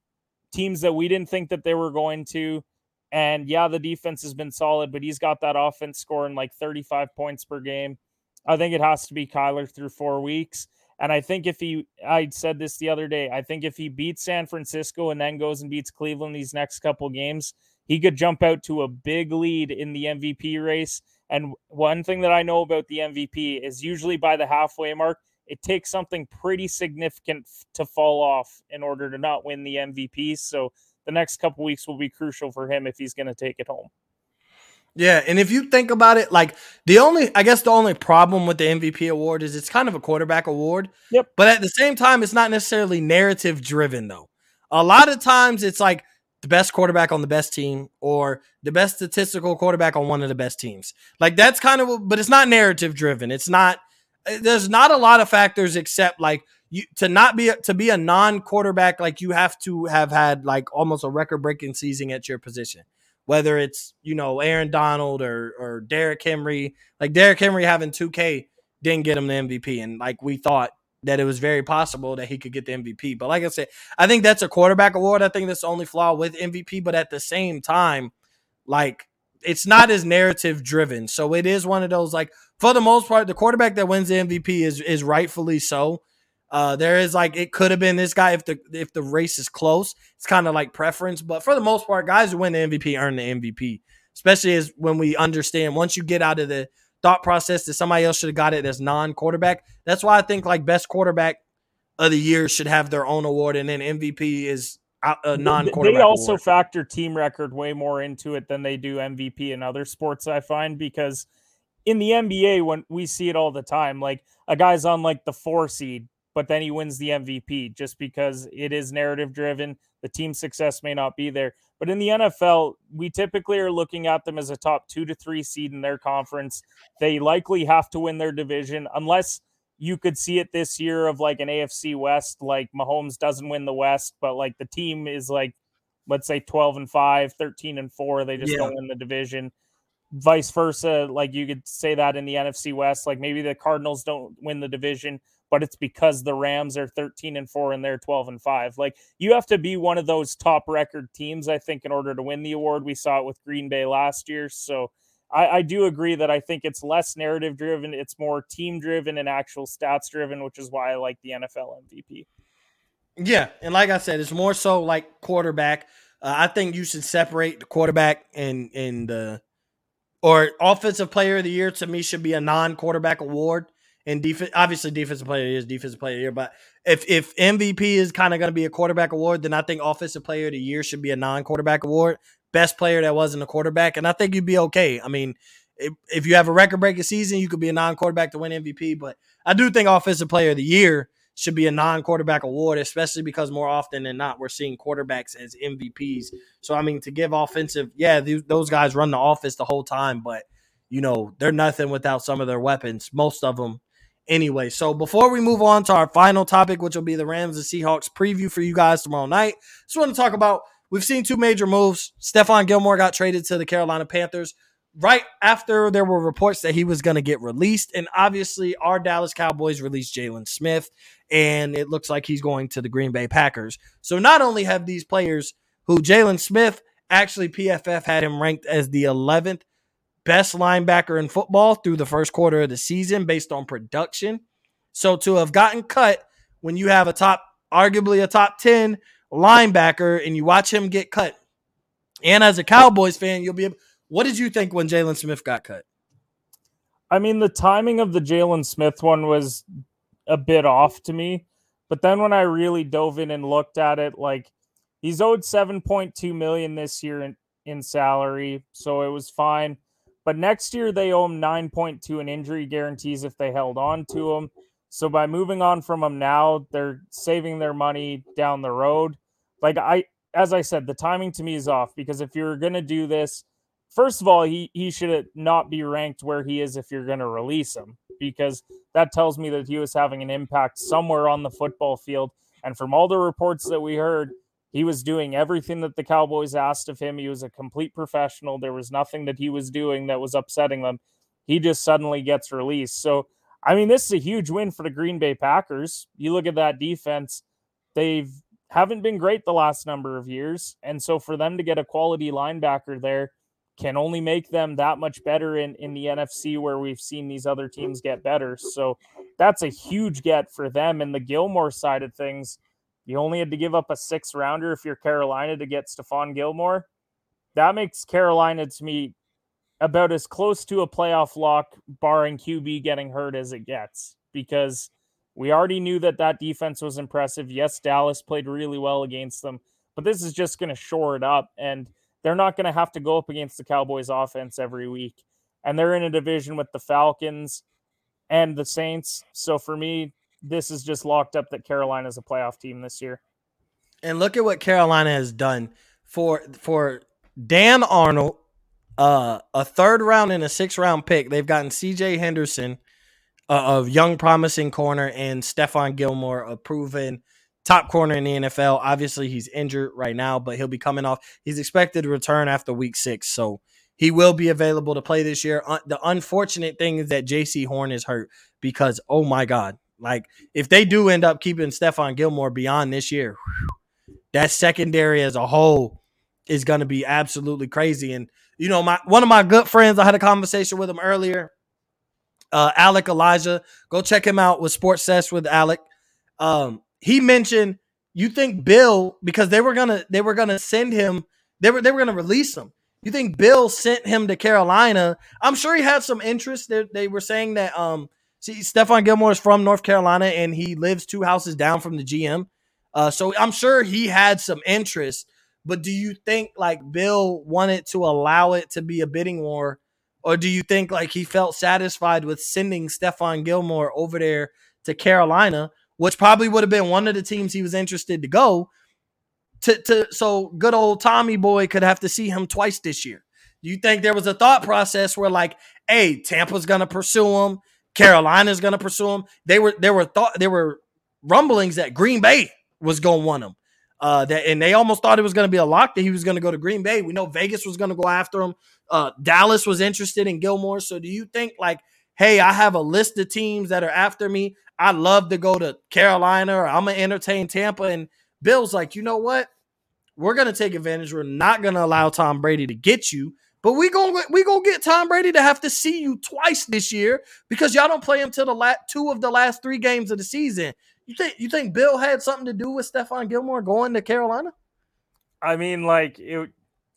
teams that we didn't think that they were going to. And yeah, the defense has been solid, but he's got that offense scoring like 35 points per game. I think it has to be Kyler through four weeks. And I think if he, I said this the other day, I think if he beats San Francisco and then goes and beats Cleveland these next couple games, he could jump out to a big lead in the MVP race. And one thing that I know about the MVP is usually by the halfway mark, it takes something pretty significant to fall off in order to not win the MVP. So the next couple weeks will be crucial for him if he's going to take it home.
Yeah, and if you think about it, like the only, I guess the only problem with the MVP award is it's kind of a quarterback award.
Yep.
But at the same time, it's not necessarily narrative driven though. A lot of times, it's like the best quarterback on the best team or the best statistical quarterback on one of the best teams. Like that's kind of, but it's not narrative driven. It's not. Eh, there's not a lot of factors except like you to not be to be a non-quarterback like you have to have had like almost a record-breaking season at your position. Whether it's you know Aaron Donald or or Derrick Henry like Derrick Henry having 2K didn't get him the MVP and like we thought that it was very possible that he could get the MVP but like I said I think that's a quarterback award. I think that's the only flaw with MVP but at the same time like it's not as narrative driven. So it is one of those like for the most part the quarterback that wins the MVP is is rightfully so uh, there is like it could have been this guy if the if the race is close. It's kind of like preference, but for the most part, guys who win the MVP earn the MVP. Especially as when we understand once you get out of the thought process that somebody else should have got it as non-quarterback. That's why I think like best quarterback of the year should have their own award, and then MVP is a non-quarterback.
They also
award.
factor team record way more into it than they do MVP in other sports. I find because in the NBA, when we see it all the time, like a guy's on like the four seed but then he wins the MVP just because it is narrative driven. The team success may not be there. But in the NFL, we typically are looking at them as a top two to three seed in their conference. They likely have to win their division unless you could see it this year of like an AFC West, like Mahomes doesn't win the West, but like the team is like, let's say 12 and 5, 13 and 4. They just yeah. don't win the division. Vice versa, like you could say that in the NFC West, like maybe the Cardinals don't win the division, but it's because the Rams are 13 and 4 and they're 12 and 5. Like you have to be one of those top record teams, I think, in order to win the award. We saw it with Green Bay last year. So I, I do agree that I think it's less narrative driven, it's more team driven and actual stats driven, which is why I like the NFL MVP.
Yeah, and like I said, it's more so like quarterback. Uh, I think you should separate the quarterback and and the or offensive player of the year to me should be a non-quarterback award. And defense, obviously, defensive player of the is defensive player of the year. But if if MVP is kind of going to be a quarterback award, then I think offensive player of the year should be a non-quarterback award. Best player that wasn't a quarterback, and I think you'd be okay. I mean, if, if you have a record-breaking season, you could be a non-quarterback to win MVP. But I do think offensive player of the year should be a non-quarterback award, especially because more often than not we're seeing quarterbacks as MVPs. So I mean, to give offensive, yeah, th- those guys run the office the whole time, but you know they're nothing without some of their weapons. Most of them, anyway. So before we move on to our final topic, which will be the Rams and Seahawks preview for you guys tomorrow night, just want to talk about. We've seen two major moves. Stephon Gilmore got traded to the Carolina Panthers right after there were reports that he was going to get released. And obviously, our Dallas Cowboys released Jaylon Smith and it looks like he's going to the Green Bay Packers. So not only have these players who Jaylon Smith actually PFF had him ranked as the 11th best linebacker in football through the first quarter of the season based on production. So to have gotten cut when you have a top, arguably a top 10 linebacker and you watch him get cut. And as a Cowboys fan, you'll be able, what did you think when Jaylon Smith got cut?
I mean, the timing of the Jaylon Smith one was a bit off to me. But then when I really dove in and looked at it, like he's owed 7.2 million this year in, in salary, so it was fine. But next year they owe him 9.2 in injury guarantees if they held on to him. So by moving on from him now, they're saving their money down the road. Like I as I said, the timing to me is off because if you're gonna do this, first of all, he he should not be ranked where he is if you're gonna release him because that tells me that he was having an impact somewhere on the football field. And from all the reports that we heard, he was doing everything that the Cowboys asked of him. He was a complete professional. There was nothing that he was doing that was upsetting them. He just suddenly gets released. So, I mean, this is a huge win for the Green Bay Packers. You look at that defense, they've haven't been great the last number of years. And so for them to get a quality linebacker there, can only make them that much better in, in the NFC where we've seen these other teams get better. So that's a huge get for them. And the Gilmore side of things, you only had to give up a six rounder if you're Carolina to get Stephon Gilmore. That makes Carolina to me about as close to a playoff lock, barring QB getting hurt, as it gets, because we already knew that that defense was impressive. Yes, Dallas played really well against them, but this is just going to shore it up. And they're not going to have to go up against the Cowboys offense every week. And they're in a division with the Falcons and the Saints. So for me, this is just locked up that Carolina is a playoff team this year.
And look at what Carolina has done for for Dan Arnold, uh, a third round and a sixth round pick. They've gotten C.J. Henderson, uh, of young promising corner, and Stephon Gilmore, a proven top corner in the NFL. Obviously, he's injured right now, but he'll be coming off. He's expected to return after week six, so he will be available to play this year. The unfortunate thing is that Jaycee Horn is hurt because, oh my God, like if they do end up keeping Stephon Gilmore beyond this year, that secondary as a whole is going to be absolutely crazy. And you know, my one of my good friends, I had a conversation with him earlier. Uh, Alec Elijah, go check him out with Sports Sesh with Alec. Um, he mentioned you think Bill because they were gonna they were gonna send him they were they were gonna release him. You think Bill sent him to Carolina? I'm sure he had some interest. They, they were saying that um see Stephon Gilmore is from North Carolina and he lives two houses down from the GM. Uh, so I'm sure he had some interest. But do you think like Bill wanted to allow it to be a bidding war, or do you think like he felt satisfied with sending Stephon Gilmore over there to Carolina? which probably would have been one of the teams he was interested to go to, to so good old Tommy boy could have to see him twice this year. Do you think there was a thought process where like, hey, Tampa's gonna pursue him, Carolina's gonna pursue him? They were there were thought there were rumblings that Green Bay was gonna want him. Uh, that and they almost thought it was going to be a lock that he was going to go to Green Bay. We know Vegas was going to go after him. Uh, Dallas was interested in Gilmore. So do you think like, hey, I have a list of teams that are after me. I'd love to go to Carolina or I'm gonna entertain Tampa. And Bill's like, you know what? We're gonna take advantage. We're not gonna allow Tom Brady to get you But we gonna we gonna get Tom Brady to have to see you twice this year because y'all don't play him till the last two of the last three games of the season. You think you think Bill had something to do with Stephon Gilmore going to Carolina?
I mean, like it.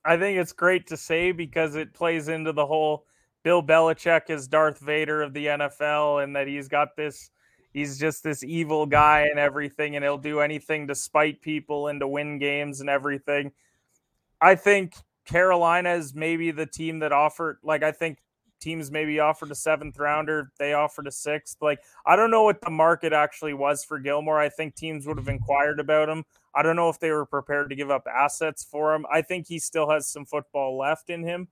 I think it's great to say because it plays into the whole Bill Belichick is Darth Vader of the NFL, and that he's got this. He's just this evil guy and everything, and he'll do anything to spite people and to win games and everything. I think Carolina is maybe the team that offered, like, I think teams maybe offered a seventh rounder. They offered a sixth. Like, I don't know what the market actually was for Gilmore. I think teams would have inquired about him. I don't know if they were prepared to give up assets for him. I think he still has some football left in him.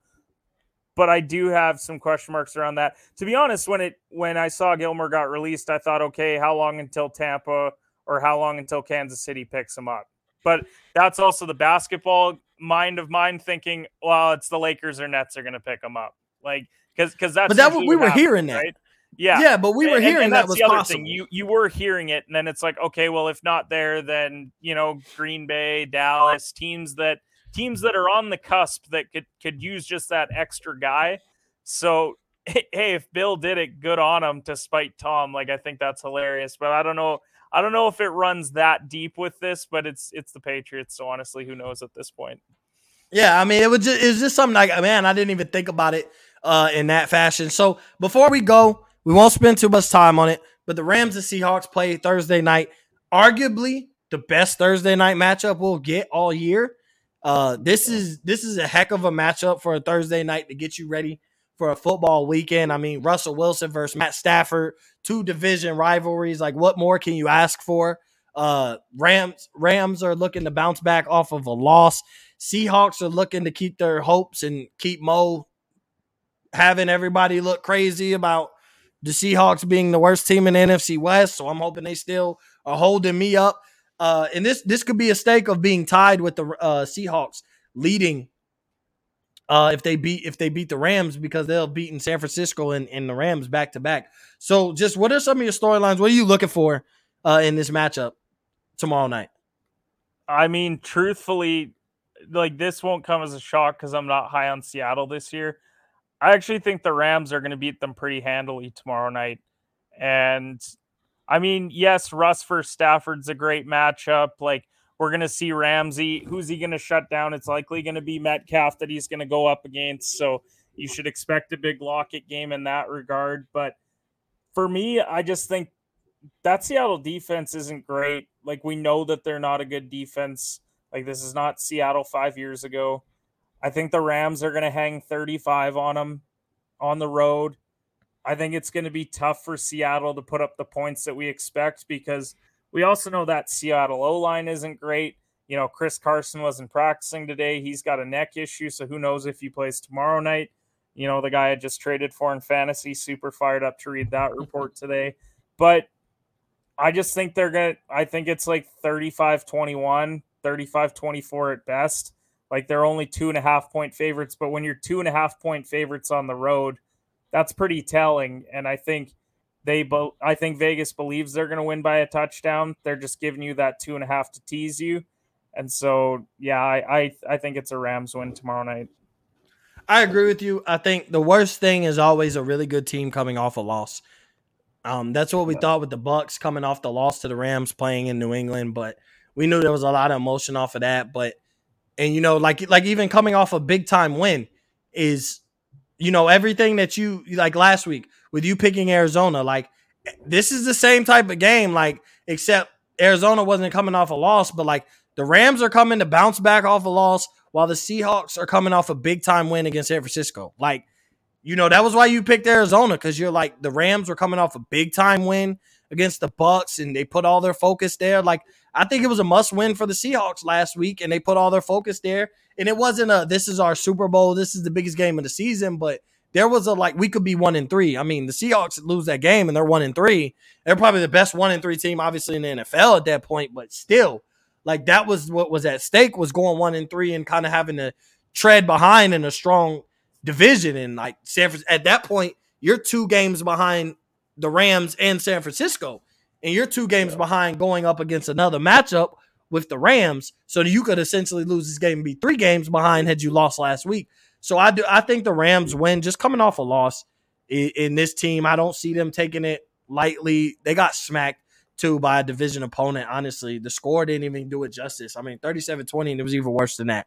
But I do have some question marks around that. To be honest, when it when I saw Gilmore got released, I thought, okay, how long until Tampa or how long until Kansas City picks him up? But that's also the basketball mind of mine thinking, well, it's the Lakers or Nets are going to pick him up, like because because that's.
But that we were happens, hearing that. Right?
Yeah,
yeah, but we were hearing and, and that was possible. Thing.
You you were hearing it, and then it's like, okay, well, if not there, then you know, Green Bay, Dallas, teams that teams that are on the cusp that could could use just that extra guy. So hey, if Bill did it, good on him to spite Tom. Like I think that's hilarious. But I don't know. I don't know if it runs that deep with this, but it's it's the Patriots. So honestly, who knows at this point?
Yeah, I mean, it was just, it was just something like, man, I didn't even think about it uh, in that fashion. So before we go, we won't spend too much time on it, but the Rams and Seahawks play Thursday night. Arguably the best Thursday night matchup we'll get all year. Uh, this is this is a heck of a matchup for a Thursday night to get you ready for a football weekend. I mean, Russell Wilson versus Matt Stafford, two division rivalries. Like, what more can you ask for? Uh, Rams Rams are looking to bounce back off of a loss. Seahawks are looking to keep their hopes and keep Mo having everybody look crazy about the Seahawks being the worst team in the NFC West. So I'm hoping they still are holding me up. Uh, and this this could be a stake of being tied with the uh, Seahawks leading uh, if they beat if they beat the Rams because they'll beat in San Francisco and, and the Rams back to back. So just what are some of your storylines? What are you looking for uh, in this matchup tomorrow night?
I mean, truthfully, like this won't come as a shock because I'm not high on Seattle this year. I actually think the Rams are going to beat them pretty handily tomorrow night. And I mean, yes, Russ for Stafford's a great matchup. Like we're going to see Ramsey. Who's he going to shut down? It's likely going to be Metcalf that he's going to go up against. So you should expect a big Lockett game in that regard. But for me, I just think that Seattle defense isn't great. Like we know that they're not a good defense. Like this is not Seattle five years ago. I think the Rams are going to hang 35 on them on the road. I think it's going to be tough for Seattle to put up the points that we expect because we also know that Seattle O line isn't great. You know, Chris Carson wasn't practicing today. He's got a neck issue, so who knows if he plays tomorrow night. You know, the guy I just traded for in fantasy, super fired up to read that report today. But I just think they're going to, I think it's like 35 21, 35 24 at best. Like they're only two and a half point favorites, but when you're two and a half point favorites on the road, that's pretty telling. And I think they, both I think Vegas believes they're going to win by a touchdown. They're just giving you that two and a half to tease you. And so, yeah, I, I, I think it's a Rams win tomorrow night.
I agree with you. I think the worst thing is always a really good team coming off a loss. Um, that's what we thought with the Bucks coming off the loss to the Rams playing in New England, but we knew there was a lot of emotion off of that. But and you know, like like even coming off a big time win is, you know, everything that you like last week with you picking Arizona, like this is the same type of game, like except Arizona wasn't coming off a loss, but like the Rams are coming to bounce back off a loss while the Seahawks are coming off a big time win against San Francisco. Like you know, that was why you picked Arizona because you're like the Rams were coming off a big time win against the Bucks and they put all their focus there. Like I think it was a must win for the Seahawks last week and they put all their focus there. And it wasn't a this is our Super Bowl, this is the biggest game of the season, but there was a like we could be one in three. I mean, the Seahawks lose that game and they're one in three. They're probably the best one in three team, obviously in the NFL at that point, but still, like that was what was at stake was going one in three and kind of having to tread behind in a strong division. And like San Francisco, at that point, you're two games behind the Rams and San Francisco, and you're two games yeah. behind going up against another matchup with the Rams. So you could essentially lose this game and be three games behind had you lost last week. So I do. I think the Rams win just coming off a loss in, in this team. I don't see them taking it lightly. They got smacked too by a division opponent. Honestly, the score didn't even do it justice. I mean, 37-20, and it was even worse than that.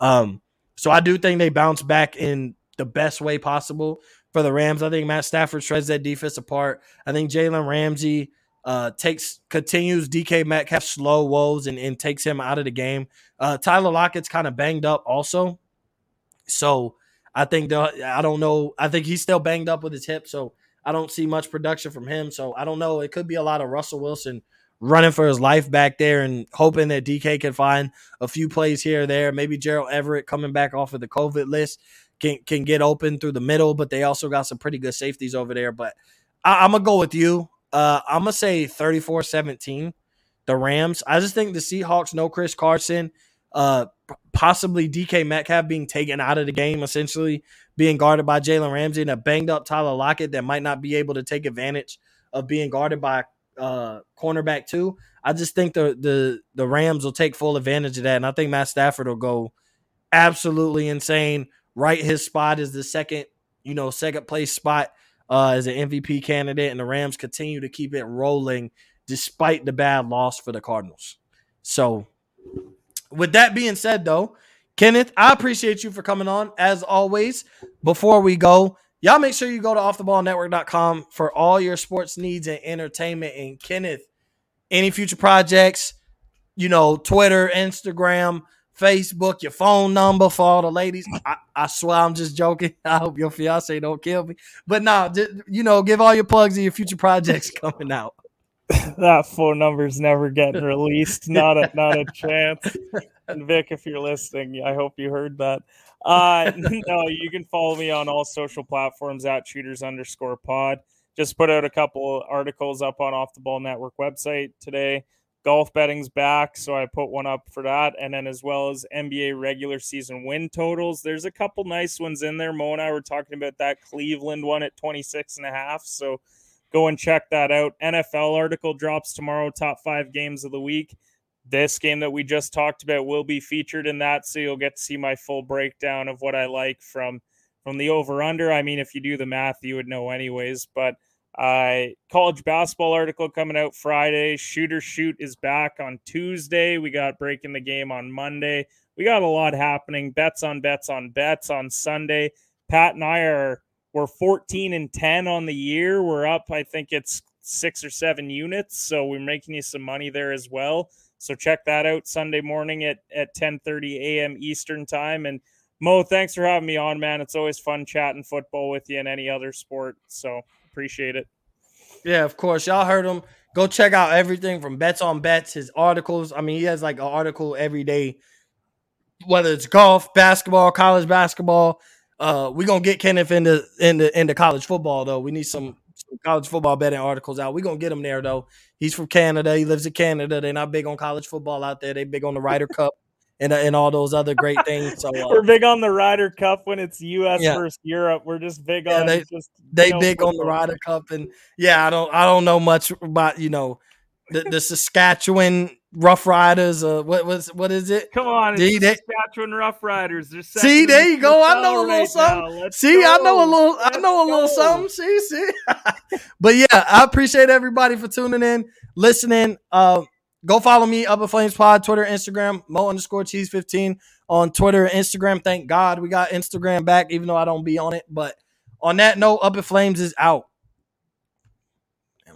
Um, so I do think they bounce back in the best way possible for the Rams. I think Matt Stafford shreds that defense apart. I think Jalen Ramsey uh, takes continues DK Metcalf slow woes and, and takes him out of the game. Uh, Tyler Lockett's kind of banged up also, so I think the, I don't know. I think he's still banged up with his hip, so I don't see much production from him. So I don't know. It could be a lot of Russell Wilson running for his life back there and hoping that DK can find a few plays here or there. Maybe Gerald Everett coming back off of the COVID list can can get open through the middle, but they also got some pretty good safeties over there. But I, I'm gonna go with you. Uh, I'm gonna say 34-17. The Rams. I just think the Seahawks know Chris Carson. Uh, possibly DK Metcalf being taken out of the game, essentially being guarded by Jalen Ramsey and a banged up Tyler Lockett that might not be able to take advantage of being guarded by uh cornerback too. I just think the the the Rams will take full advantage of that, and I think Matt Stafford will go absolutely insane. Right, his spot is the second, you know, second place spot uh, as an MVP candidate, and the Rams continue to keep it rolling despite the bad loss for the Cardinals. So, with that being said, though, Kenneth, I appreciate you for coming on as always. Before we go, y'all make sure you go to offtheballnetwork.com for all your sports needs and entertainment. And Kenneth, any future projects, you know, Twitter, Instagram, Facebook, your phone number for all the ladies. I, I swear I'm just joking. I hope your fiance don't kill me. But no, just, you know, give all your plugs and your future projects coming out.
that phone number's never getting released. Not a not a chance. And Vic, if you're listening, I hope you heard that. Uh no, you can follow me on all social platforms at shooters underscore pod. Just put out a couple articles up on Off the Ball Network website today. Golf betting's back, so I put one up for that. And then as well as NBA regular season win totals. There's a couple nice ones in there. Mo and I were talking about that Cleveland one at 26 and a half. So go and check that out. NFL article drops tomorrow, top five games of the week. This game that we just talked about will be featured in that, so you'll get to see my full breakdown of what I like from from the over under. I mean, if you do the math, you would know anyways. But uh, college basketball article coming out Friday. Shooter shoot is back on Tuesday. We got breaking the game on Monday. We got a lot happening. Bets on bets on bets on Sunday. Pat and I are we're 14 and 10 on the year. We're up, I think it's six or seven units. So we're making you some money there as well. So check that out Sunday morning at, at 10 30 a.m. Eastern time. And Mo, thanks for having me on, man. It's always fun chatting football with you and any other sport. So appreciate it.
Yeah, of course. Y'all heard him. Go check out everything from Bets on Bets, his articles. I mean, he has like an article every day, whether it's golf, basketball, college basketball. Uh, we're gonna get Kenneth into into into college football though. We need some, some college football betting articles out. We're gonna get him there though. He's from Canada. He lives in Canada. They're not big on college football out there. They big on the Ryder Cup and uh, and all those other great things. So uh,
We're big on the Ryder Cup when it's U.S.
Yeah.
versus Europe. We're just big
Yeah,
on
they-
just
they
you know,
big on the. Ryder Cup, and yeah, I don't I don't know much about you know the, the Saskatchewan Roughriders. Uh, what was what is it?
Come on,
See, they-
Saskatchewan Roughriders. They're
See, there you go. I know a little
right
something. See, I know a little, I
Let's
know a little
go.
something. See, see. but yeah, I appreciate everybody for tuning in, listening. Uh, go follow me, Up in Flames Pod, Twitter, Instagram, Mo underscore Cheese fifteen on Twitter, and Instagram. Thank God we got Instagram back, even though I don't be on it. But on that note, Up in Flames is out.